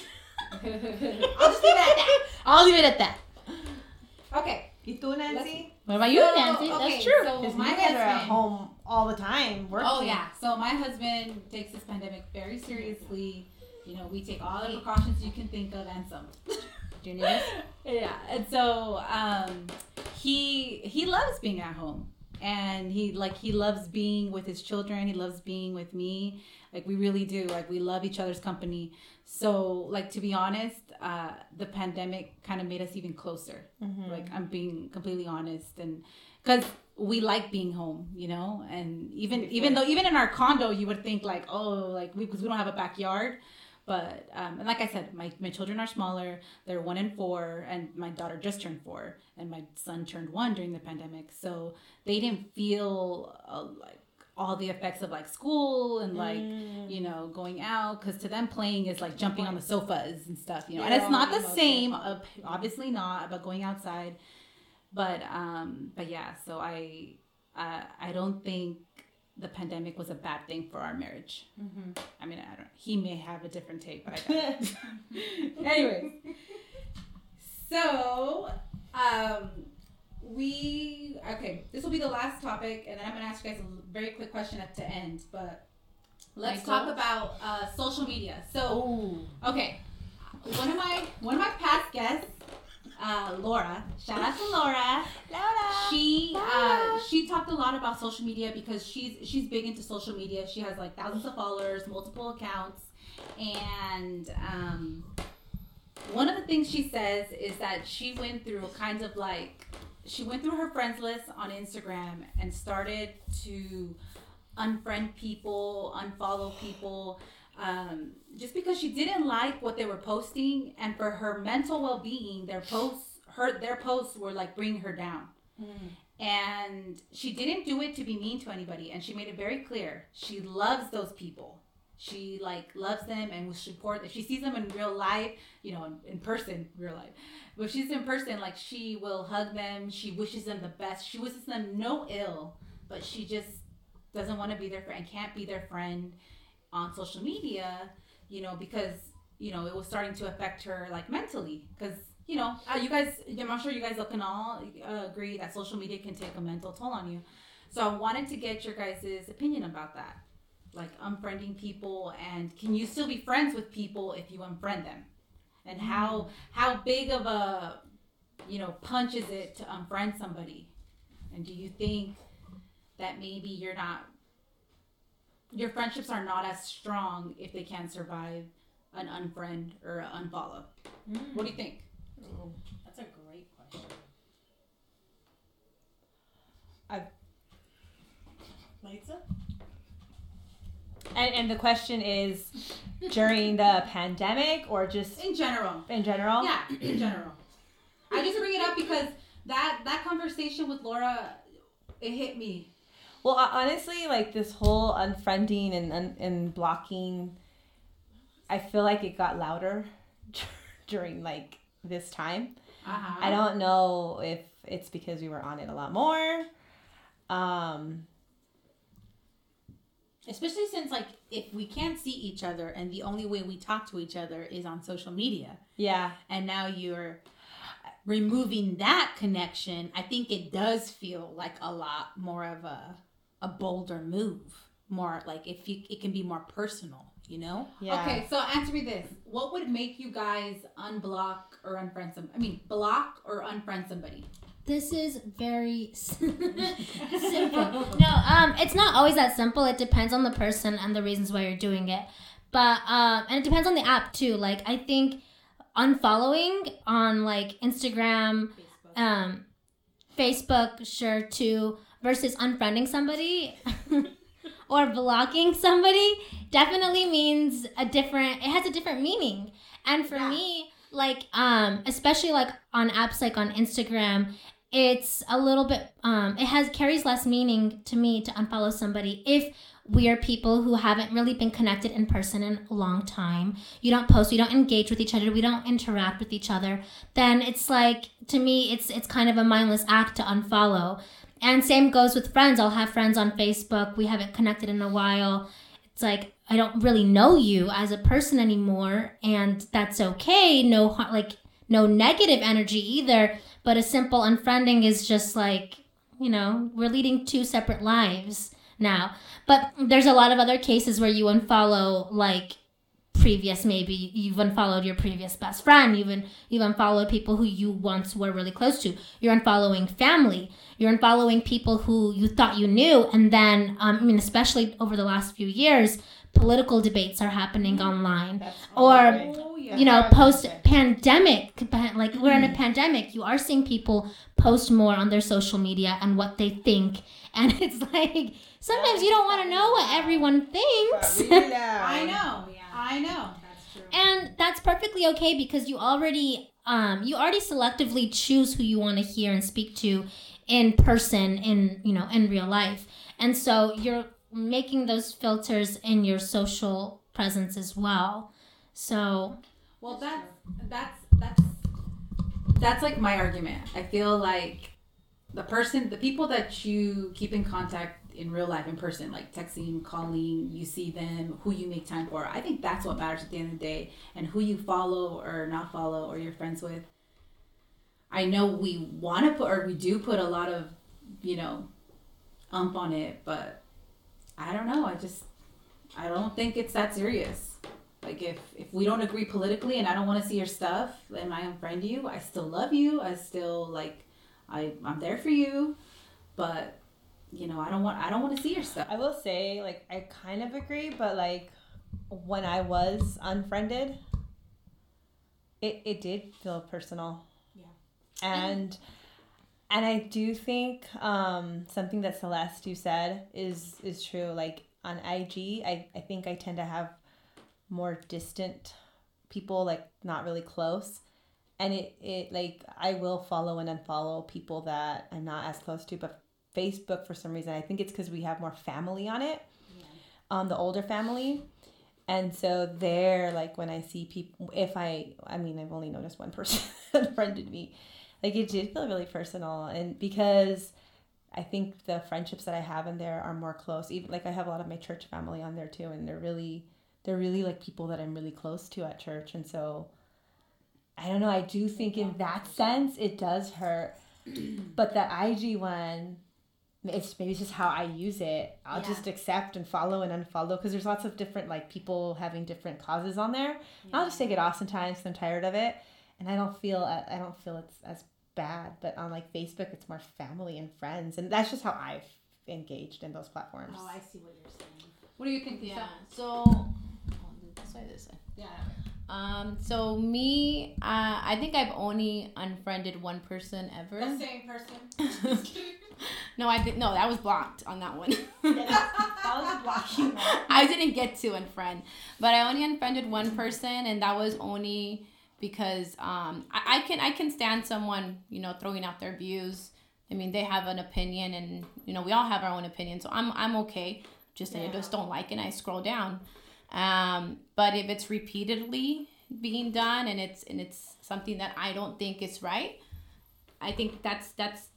I'll just leave it at that. I'll leave it at that. Okay. You too, Nancy? What about you, So, Nancy? okay, That's true. So Because my you guys are at home all the time working. Oh yeah. So my husband takes this pandemic very seriously. You know, we take all the precautions you can think of and some. Do you need this? Yeah, and so um, he he loves being at home, and he like he loves being with his children. He loves being with me. Like we really do. Like we love each other's company. So like to be honest, uh, the pandemic kind of made us even closer. Like I'm being completely honest, and because we like being home, you know, and even even though even in our condo, you would think like oh like we because we don't have a backyard. But um, and like I said, my, my children are smaller. They're one and four, and my daughter just turned four, and my son turned one during the pandemic. So they didn't feel uh, like all the effects of like school and like you know going out because to them playing is like jumping on the sofas and stuff, you know. and it's not the same, uh, obviously not, about going outside. But um, but yeah, so I uh, I don't think the pandemic was a bad thing for our marriage. I mean, I don't. He may have a different take, but I don't. Anyways, so um, we okay. This will be the last topic, and then I'm gonna ask you guys a very quick question at the end. But let's talk goals? about uh, social media. So Oh. okay, one of my one of my past guests, uh, Laura. Shout out to Laura. Talked a lot about social media because she's she's big into social media. She has like thousands of followers, multiple accounts, and um, one of the things she says is that she went through kind of like she went through her friends list on Instagram and started to unfriend people, unfollow people. Um, just because she didn't like what they were posting, and for her mental well-being, their posts, her their posts were like bringing her down and she didn't do it to be mean to anybody and she made it very clear. She loves those people. She like loves them and will support if she sees them in real life you know in, in person real life. But she's in person like she will hug them. She wishes them the best. She wishes them no ill but she just doesn't want to be their friend can't be their friend on social media you know because you know it was starting to affect her like mentally. Because you know, uh, you guys, I'm sure you guys can all uh, agree that social media can take a mental toll on you. So I wanted to get your guys' opinion about that. Like unfriending people and can you still be friends with people if you unfriend them? And how how big of a you know punch is it to unfriend somebody? And do you think that maybe you're not your friendships are not as strong if they can't survive an unfriend or an unfollow? What do you think? That's a great question. And, and the question is during the pandemic or just In general. in general? Yeah, in general. I just bring it up because that that conversation with Laura, it hit me. Well, uh, honestly, like this whole unfriending and, and, and blocking, I feel like it got louder during like this time. Uh-huh. I don't know if it's because we were on it a lot more. Um, Especially since like if we can't see each other and the only way we talk to each other is on social media yeah. and now you're removing that connection, I think it does feel like a lot more of a a bolder move. More like if you it can be more personal, you know? Yeah. Okay, so answer me this: What would make you guys unblock or unfriend some? I mean, block or unfriend somebody? This is very simple. No, um, it's not always that simple. It depends on the person and the reasons why you're doing it. But um, and it depends on the app too. Like I think unfollowing on like Instagram, um, Facebook, sure too, versus unfriending somebody or blocking somebody definitely means a different. It has a different meaning. And for Yeah. me, like um, especially like on apps like on Instagram, it's a little bit um it has carries less meaning to me to unfollow somebody if we are people who haven't really been connected in person in a long time. You don't post, we don't engage with each other, we don't interact with each other. Then it's like to me it's it's kind of a mindless act to unfollow. And same goes with friends. I'll have friends on Facebook. We haven't connected in a while. It's like I don't really know you as a person anymore and that's okay. No like no negative energy either, but a simple unfriending is just like, you know, we're leading two separate lives now. But there's a lot of other cases where you unfollow like previous maybe you've unfollowed your previous best friend you've un- you've unfollowed people who you once were really close to. You're unfollowing family. You're unfollowing people who you thought you knew and then um, i mean especially over the last few years political debates are happening online. Or Oh, you know post pandemic like we're in a pandemic. You are seeing people post more on their social media and what they think. And it's like sometimes you don't want to know what everyone thinks. I know. I know. That's true. and that's perfectly okay because you already um you already selectively choose who you want to hear and speak to in person in you know in real life and so you're making those filters in your social presence as well so Well, that's that's that's that's like my argument. I feel like the person, the people that you keep in contact in real life, in person, like texting, calling, you see them, who you make time for. I think that's what matters at the end of the day, and who you follow or not follow or you're friends with. I know we want to put or we do put a lot of, you know, ump on it, but I don't know. I just I don't think it's that serious. Like if if we don't agree politically and I don't want to see your stuff, and I unfriend you, I still love you. I still like I I'm there for you, but you know I don't want I don't want to see your stuff. I will say, like, I kind of agree, but like, when I was unfriended, it it did feel personal. Yeah. And and I do think um, something that Celeste you said is is true. Like on IG, I I think I tend to have more distant people, like not really close. And it, it like I will follow and unfollow people that I'm not as close to, but Facebook for some reason. I think it's because we have more family on it, um, the older family, and so there, like when I see people, if I, I mean, I've only noticed one person that unfriended me, like it did feel really personal, and because I think the friendships that I have in there are more close. Even like I have a lot of my church family on there too, and they're really, they're really like people that I'm really close to at church, and so. I don't know. I do think in that sense it does hurt, but the IG one, it's maybe it's just how I use it. I'll Yeah. just accept and follow and unfollow because there's lots of different like people having different causes on there. I'll just take it off sometimes 'cause I'm tired of it, and I don't feel I don't feel it's as bad. But on like Facebook, it's more family and friends, and that's just how I've engaged in those platforms. Oh, I see what you're saying. What do you think? Yeah. Lisa? So, this way, this way. Yeah. Um. So me, uh, I think I've only unfriended one person ever. The same person. no, I didn't. No, that was blocked on that one. that was blocking. I didn't get to unfriend, but I only unfriended one person, and that was only because um I, I can I can stand someone you know throwing out their views. I mean they have an opinion, and you know we all have our own opinion, so I'm I'm okay. Just I just don't like it. and I scroll down. Um, but if it's repeatedly being done and it's and it's something that I don't think is right, I think that's that's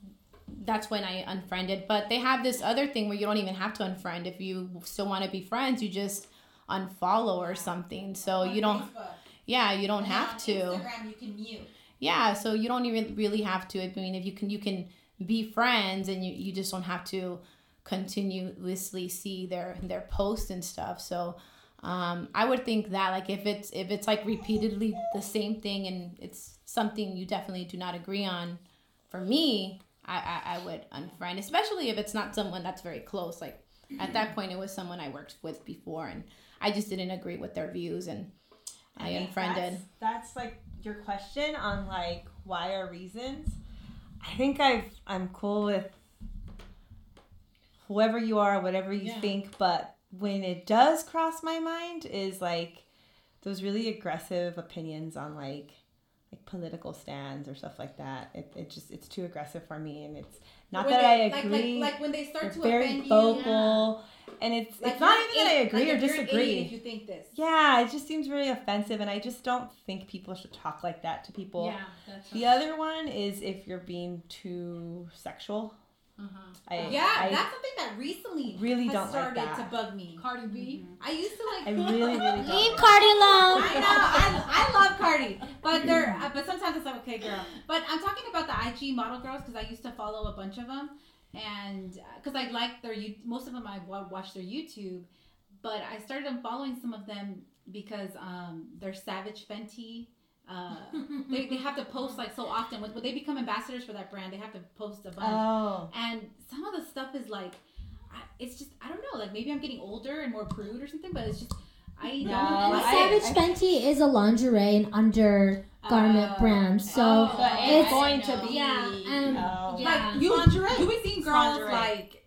that's when I unfriended. But they have this other thing where you don't even have to unfriend. If you still want to be friends, you just unfollow or something. So you don't yeah, you don't have to. Instagram, you can mute. Yeah, so you don't even really have to. I mean, if you can you can be friends and you, you just don't have to continuously see their their posts and stuff. So um, I would think that like if it's if it's like repeatedly the same thing and it's something you definitely do not agree on, for me, I, I, I would unfriend, especially if it's not someone that's very close. Like at that point, it was someone I worked with before, and I just didn't agree with their views, and I unfriended. That's, that's like your question on like why are reasons. I think I've I'm cool with whoever you are, whatever you Yeah. think, but when it does cross my mind is like those really aggressive opinions on like like political stands or stuff like that. It, it just it's too aggressive for me, and it's not that they- I agree. Like, like, when they start to very offend you. vocal, and it's Like, it's not even that I agree like, or disagree. If you think this. Yeah, it just seems really offensive, and I just don't think people should talk like that to people. yeah, that's The other one is if you're being too sexual. Uh-huh. I, Yeah, I, that's something that recently really has don't like started that. to bug me. Cardi B. I used to like. I really, really don't. Leave Cardi alone. I know. I, I love Cardi, but they're uh, but sometimes it's like okay, girl. But I'm talking about the IG model girls because I used to follow a bunch of them, and because I like their you most of them I wa- watch their YouTube, but I started following some of them because um they're Savage Fenty. Uh, they, they have to post like so often when, when they become ambassadors for that brand they have to post a bunch Oh, and some of the stuff is like I, it's just i don't know like maybe i'm getting older and more prude or something but it's just i No, don't And like I- Savage Fenty is a lingerie and undergarment Oh, brand, so Oh, but it's it's- going to be. yeah, and- oh. yeah. like you lingerie. do we see girls lingerie. like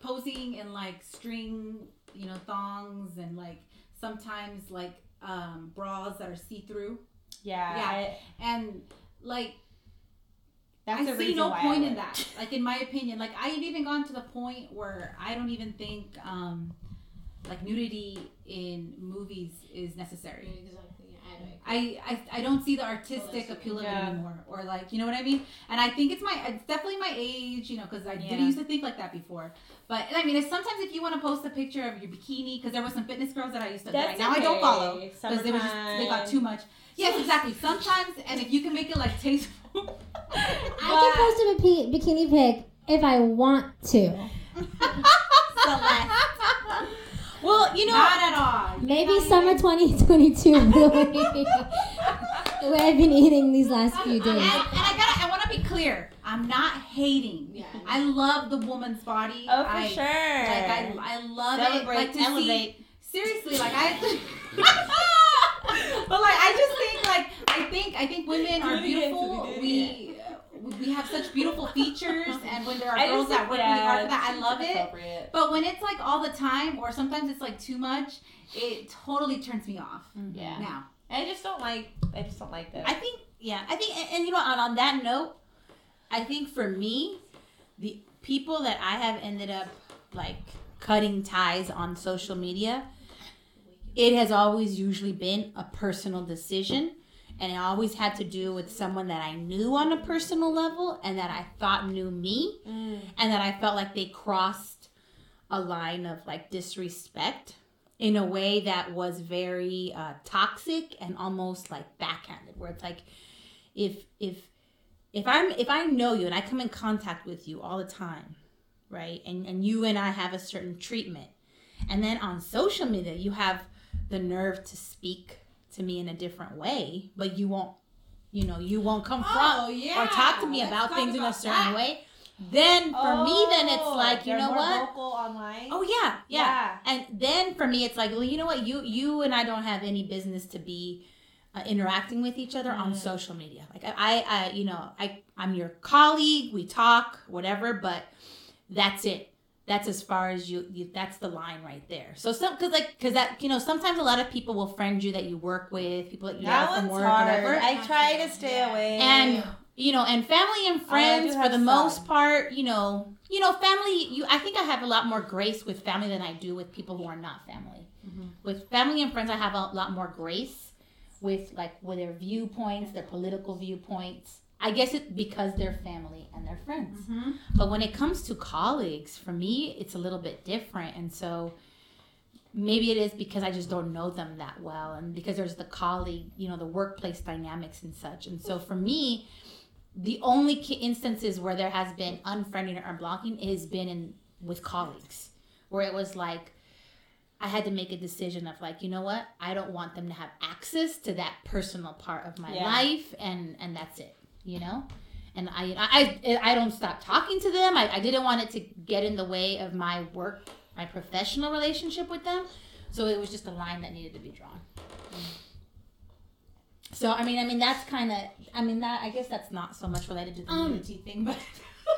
posing in like string you know thongs and like sometimes like um bras that are see-through yeah, Yeah. I- and like that's I see no why point in that. Like in my opinion, like I've even gone to the point where I don't even think um, like nudity in movies is necessary. Exactly. I. I, I, I don't see the artistic appeal of Yeah. it anymore, or like you know what I mean. And I think it's my it's definitely my age, you know, because I Yeah. didn't used to think like that before. But I mean, it's sometimes if you want to post a picture of your bikini, because there was some fitness girls that I used to That's right now I don't follow because they were just they got too much. Yes, exactly. Sometimes, and if you can make it like tasteful. I can post a bi- bikini pic if I want to. Well, you know, Not at all. Maybe summer 2022 will be the way I've been eating these last few days. and I gotta, I want to be clear. I'm not hating. Yeah. I love the woman's body. Oh, for I, sure. Like I, I love Celebrate, it. Like to elevate. see. Seriously, like I. but like I just think like I think I think women are Do it again, beautiful. do it We we have such beautiful features, and when there are I girls that work really hard for that, I love it. But when it's like all the time, or sometimes it's like too much, it totally turns me off. Mm-hmm. Yeah. Now, I just don't like. I just don't like that. I think, yeah, I think, and, and you know, on, on that note, I think for me, the people that I have ended up like cutting ties on social media, it has always usually been a personal decision. And it always had to do with someone that I knew on a personal level and that I thought knew me. Mm. And that I felt like they crossed a line of like disrespect in a way that was very uh, toxic and almost like backhanded where it's like if if if i'm if i know you and i come in contact with you all the time right and and you and i have a certain treatment and then on social media you have the nerve to speak to me in a different way but you won't you know you won't confront Oh, yeah. or talk to me Let's about things in a certain that. way then for me then it's Oh, like you know what. Oh yeah, yeah, Yeah. And then for me, it's like, well, you know what? You you and I don't have any business to be uh, interacting with each other on social media. Like I, I, I, you know, I I'm your colleague. We talk, whatever. But that's it. That's as far as you. you that's the line right there. So some because like because that you know sometimes a lot of people will friend you that you work with people that you That know from one's work hard. whatever. I try to stay away. and you know and family and oh, do friends for the some. most part you know you know family you i think i have a lot more grace with family than i do with people who are not family mm-hmm. with family and friends i have a lot more grace with like with their viewpoints their political viewpoints i guess it because they're family and they're friends. Mm-hmm. But when it comes to colleagues for me it's a little bit different. And so maybe it is because I just don't know them that well, and because there's the colleague, you know, the workplace dynamics and such. And so for me, the only instances where there has been unfriending or unblocking has been in with colleagues, where it was like I had to make a decision of like, you know what, I don't want them to have access to that personal part of my Yeah. life, and and that's it, you know. And I, I, I don't stop talking to them. I, I didn't want it to get in the way of my work my professional relationship with them. So it was just a line that needed to be drawn. So I mean, I mean that's kind of, I mean that I guess that's not so much related to the Um, nudity thing, but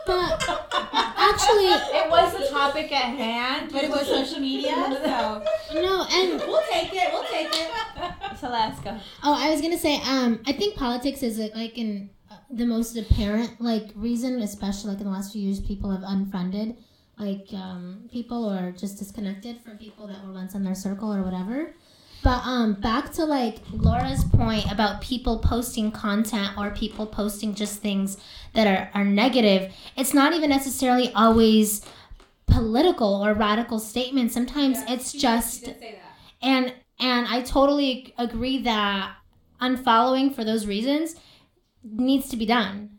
But actually, it was the topic at hand. but it was social media. So no, and we'll take it. We'll take it. Celeste, go. Oh, I was gonna say, um, I think politics is like, like in uh, the most apparent like reason, especially like in the last few years, people have unfriended like um, people or just disconnected from people that were once in their circle or whatever. But um, back to like Laura's point about people posting content or people posting just things that are, are negative, it's not even necessarily always political or radical statements. Sometimes it's just did and and I totally agree that unfollowing for those reasons needs to be done.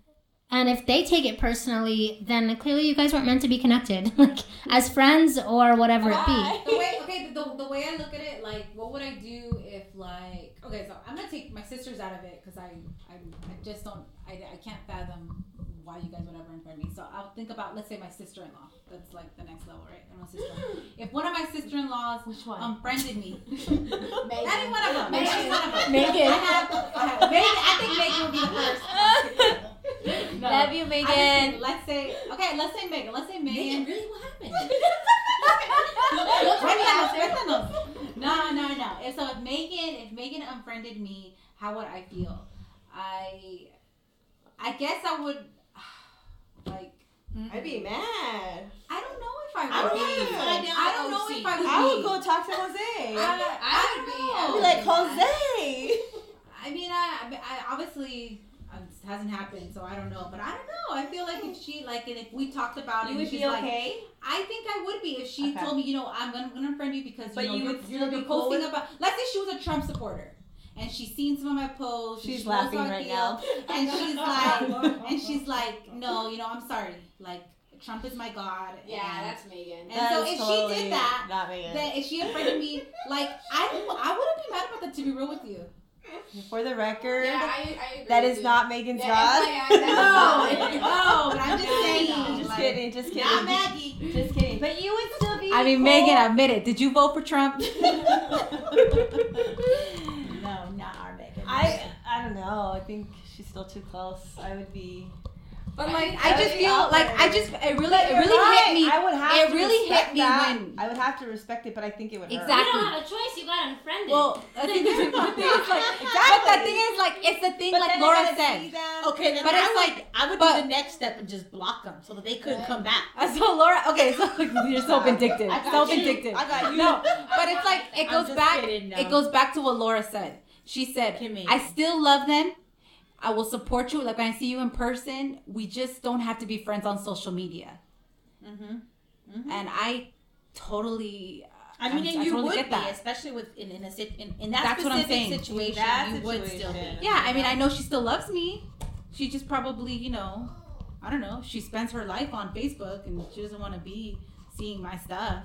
And if they take it personally, then clearly you guys weren't meant to be connected, like as friends or whatever it be. the way okay the, the way I look at it like what would I do if like okay so I'm gonna take my sisters out of it because I, I I just don't I, I can't fathom why you guys would ever unfriend me so I'll think about let's say my sister-in-law that's like the next level right I'm a sister if one of my sister-in-laws Which one? unfriended me any one of them any one of them Megan. I I have Megan I think Megan would be the first No. Love you, I just Megan. think- let's say okay let's say Megan let's say Megan really? What happened? Cuéntanos, cuéntanos. No, no, no. If so, if Megan, if Megan unfriended me, how would I feel? I, I guess I would, like, hmm? I'd be mad. I don't know if I would I would be. have find out I don't know if I would I would be. go talk to Jose. I, I, don't know. I'd be like, Jose. I mean, I, I, obviously it hasn't happened, so I don't know. But I don't know. I feel like if she like, and if we talked about it, You would she's be like, okay? I think I would be if she Okay. told me, you know, I'm gonna, gonna unfriend you because But you know you you're, would you're, still you're be cool posting with- about. Let's say she was a Trump supporter and she's seen some of my posts. and She's she laughing how I right feel, now. and she's like, and she's like, no, you know, I'm sorry, like Trump is my god. Yeah, and, that's Megan. and so if she did that, not Megan. then if she unfriended me, like I, I wouldn't be mad about that. To be real with you, For the record, Yeah, I, I that you. not Megan's Yeah, that's no, no, but I'm just saying. just like, kidding, just kidding. Not Maggie. Just kidding. But you would still be. I mean, cool. Megan, admit it. Did you vote for Trump? No, not our Megan. I I don't know. I think she's still too close. I would be. But like, I I just feel out like. I just it really it really right. hit me. I would have it to really hit me that. when- I would have to respect it, but I think it would hurt. Exactly. You don't have a choice. You got unfriended. Well, I think the thing is like, but the thing is like, it's the thing But like Laura gotta said. Okay, But I it's would, like- I would but- do the next step and just block them so that they couldn't come back. Uh, So Laura, okay, so you're so vindictive, I got so you. vindictive. I got you. No, but it's like it goes back. kidding, no. It goes back to what Laura said. She said, Kimmy. "I still love them. I will support you. Like when I see you in person, we just don't have to be friends on social media." Mm-hmm. And I totally. I mean, I'm- and I you totally would get be, that. especially with in, in a sit in, in that That's what I'm specific saying. situation. That you would still be. Yeah, I mean, I know she still loves me. She just probably, you know, I don't know. She spends her life on Facebook and she doesn't want to be seeing my stuff.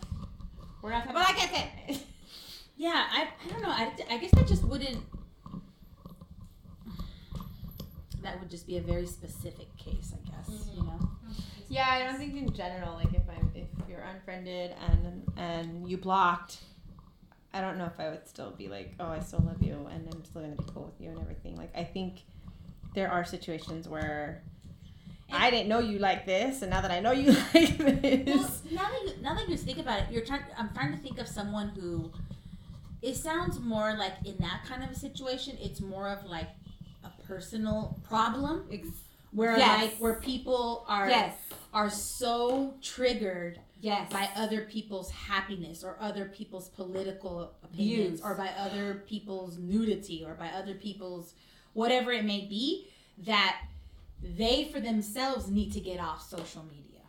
We're not But talking like I said, Yeah, I, I don't know. I, I guess I just wouldn't. That would just be a very specific case, I guess. You mm-hmm. know. Yeah, I don't think in general, like if I'm if you're unfriended and and you blocked, I don't know if I would still be like, oh, I still love you and I'm still gonna be cool with you and everything. Like I think there are situations where I didn't know you like this, and now that I know you like this. Well, now that you now that you think about it, you're trying. I'm trying to think of someone who. It sounds more like in that kind of a situation, it's more of like personal problem where Yes. like where people are yes, are so triggered yes, by other people's happiness or other people's political opinions Views. or by other people's nudity or by other people's whatever it may be that they for themselves need to get off social media.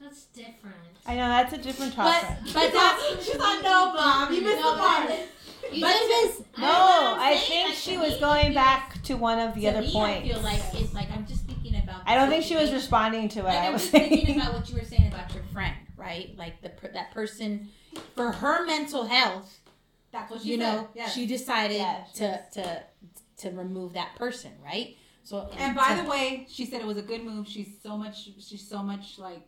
That's different. I know that's a different topic. but that's She's like, no, Bob, you missed the part. You But just to- no, I'm I think Like, she was me, going it back to one of the to other me, points. I feel like it's like I'm just thinking about. I don't the think she was responding to it. Like I was thinking about what you were saying about your friend, right? Like the that person, for her mental health, That's what she you said. know, yes. she decided Yeah, she to to to remove that person, right? So and by to- the way, she said it was a good move. She's so much. She's so much like.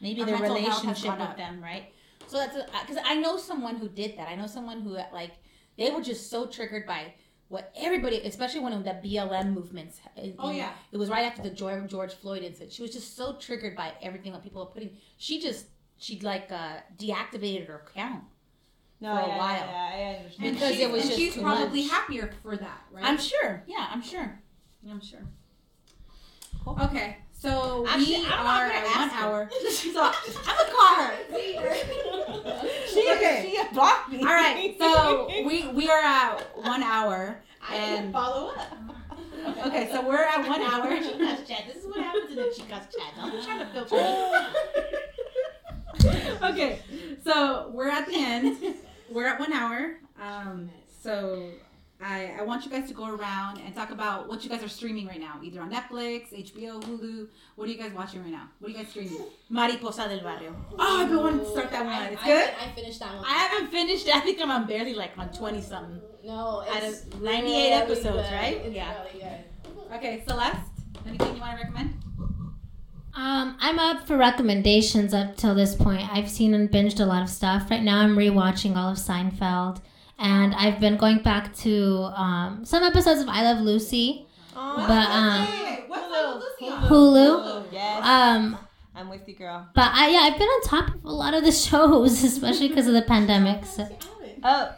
maybe her their mental health has relationship with up. them, right? So that's uh, because I know someone who did that. I know someone who like they were just so triggered by what everybody, especially when the BLM movements. in- Oh, yeah. it was right after the George, George Floyd incident. She was just so triggered by everything that people were putting. She just she like uh, deactivated her account. No, for a yeah, while. Yeah, yeah, I understand. Because she's- it was and just she's too probably much. happier for that, right? I'm sure. Yeah, I'm sure. I'm sure. okay. So Actually, we I'm not are gonna at one her. hour. so I'm gonna call her. she, Okay. she blocked me. All right. So we we are at one hour. And follow up. okay, so we're at one hour. Chicas chat. This is what happens in the chicas chat. Don't be trying to filter me. okay, so we're at the end. We're at one hour. Um, so I, I want you guys to go around and talk about what you guys are streaming right now, either on Netflix, HBO, Hulu. What are you guys watching right now? What are you guys streaming? Mariposa del barrio. Oh, I've been wanting to start that one. It's I, good. I, I finished that one. I haven't finished. it. I think I'm on barely like on 20 something. no, Out of 98 really episodes, good. right? It's Yeah. really good. Okay, Celeste, anything you want to recommend? Um, I'm up for recommendations up till this point. I've seen and binged a lot of stuff. Right now, I'm rewatching all of Seinfeld, and I've been going back to um, some episodes of I Love Lucy, Oh, but um, Hey, what's up with Lucy on? Hulu. Yes. Um, I'm with you, girl. but I yeah, I've been on top of a lot of the shows, especially because of the pandemic. So Oh,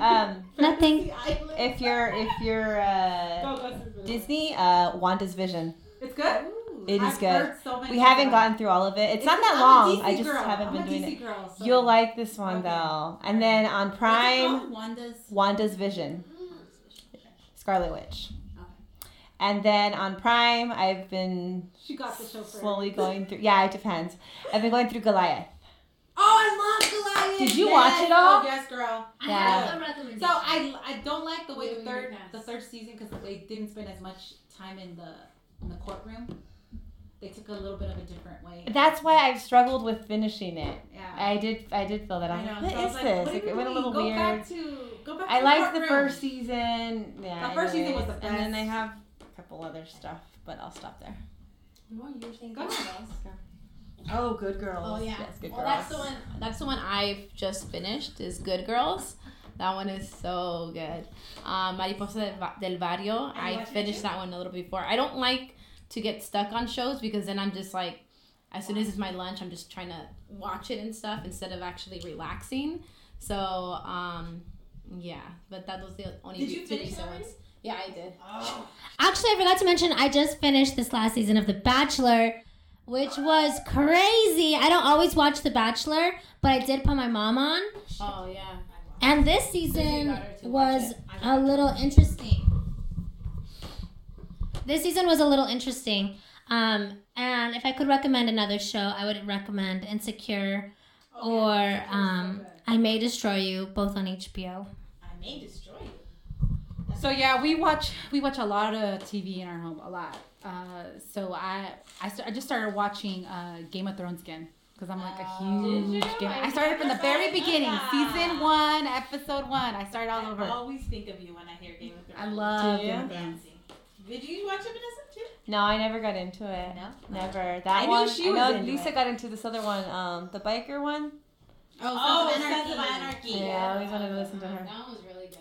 um, nothing. if you're if you're uh, Disney, uh, Wanda's Vision. It's good. It is I've good. heard so many We haven't people- gotten through all of it. It's, not that I'm a long. DC I just girl. haven't I'm been a doing DC it. Girl, so- You'll like this one Okay. though. And then on Prime. Wanda's. Wanda's Vision. Scarlet Witch. And then on Prime, I've been She got the show slowly going through. Yeah, it depends. I've been going through Goliath. Oh, I love Goliath. Did you Yes. watch it all? Oh, yes, girl. Yeah. have a. So I I don't like the way the Wait, third the third season because they didn't spend as much time in the in the courtroom. They took a little bit of a different way. That's why I've struggled with finishing it. Yeah. I did. I did feel that. I I'm know. like, So what I was is like, this? what are Like, we it went a little go weird. Back to, go back I to liked the courtroom. first season. Yeah, The first season was anyways. the And then they have a couple other stuff, but I'll stop there. No, you were saying Go ahead. Oh, Good Girls. Oh yeah. Yes, Good well, Girls. that's the one. That's the one I've just finished. Is Good Girls. That one is so good. Um, Mariposa del, Va- del Barrio. I finished that one a little before. I don't like to get stuck on shows because then I'm just like, as soon as it's my lunch, I'm just trying to watch it and stuff instead of actually relaxing. So, um, yeah. But that was the only Did you two finish recent that already? Yeah, I did. Actually, I forgot to mention I just finished this last season of The Bachelor, which was crazy. I don't always watch The Bachelor, but I did put my mom on, Oh yeah. and this season her to watch was a little interesting. This season was a little interesting. Um, and if I could recommend another show, I would recommend Insecure or um, I May Destroy You, both on HBO. I may destroy you. So yeah, we watch we watch a lot of TV in our home, a lot. Uh, so I I, st- I just started watching uh, Game of Thrones again because I'm like a huge Game. I started from the very beginning, season one, episode one. I started all I over. I always think of you when I hear Game of Thrones. I love Do Game you? of Thrones. Fancy. Did you watch it, Vanessa? Too? No, I never got into it. No? Never. That I one. she I know was Lisa it. got into this other one, um, the biker one. Oh, Sons of Sons of Anarchy. Anarchy. Yeah, I always wanted to listen to her. That one was really good.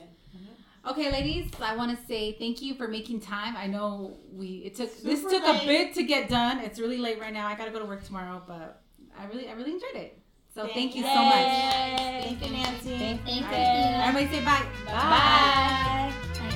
Okay, ladies, I want to say thank you for making time. I know we it took this Super took a bit to get done. It's really late right now. I gotta go to work tomorrow, but I really I really enjoyed it. So thank you so much. Thank you, Nancy. Thank Thank you. Everybody say bye. Bye.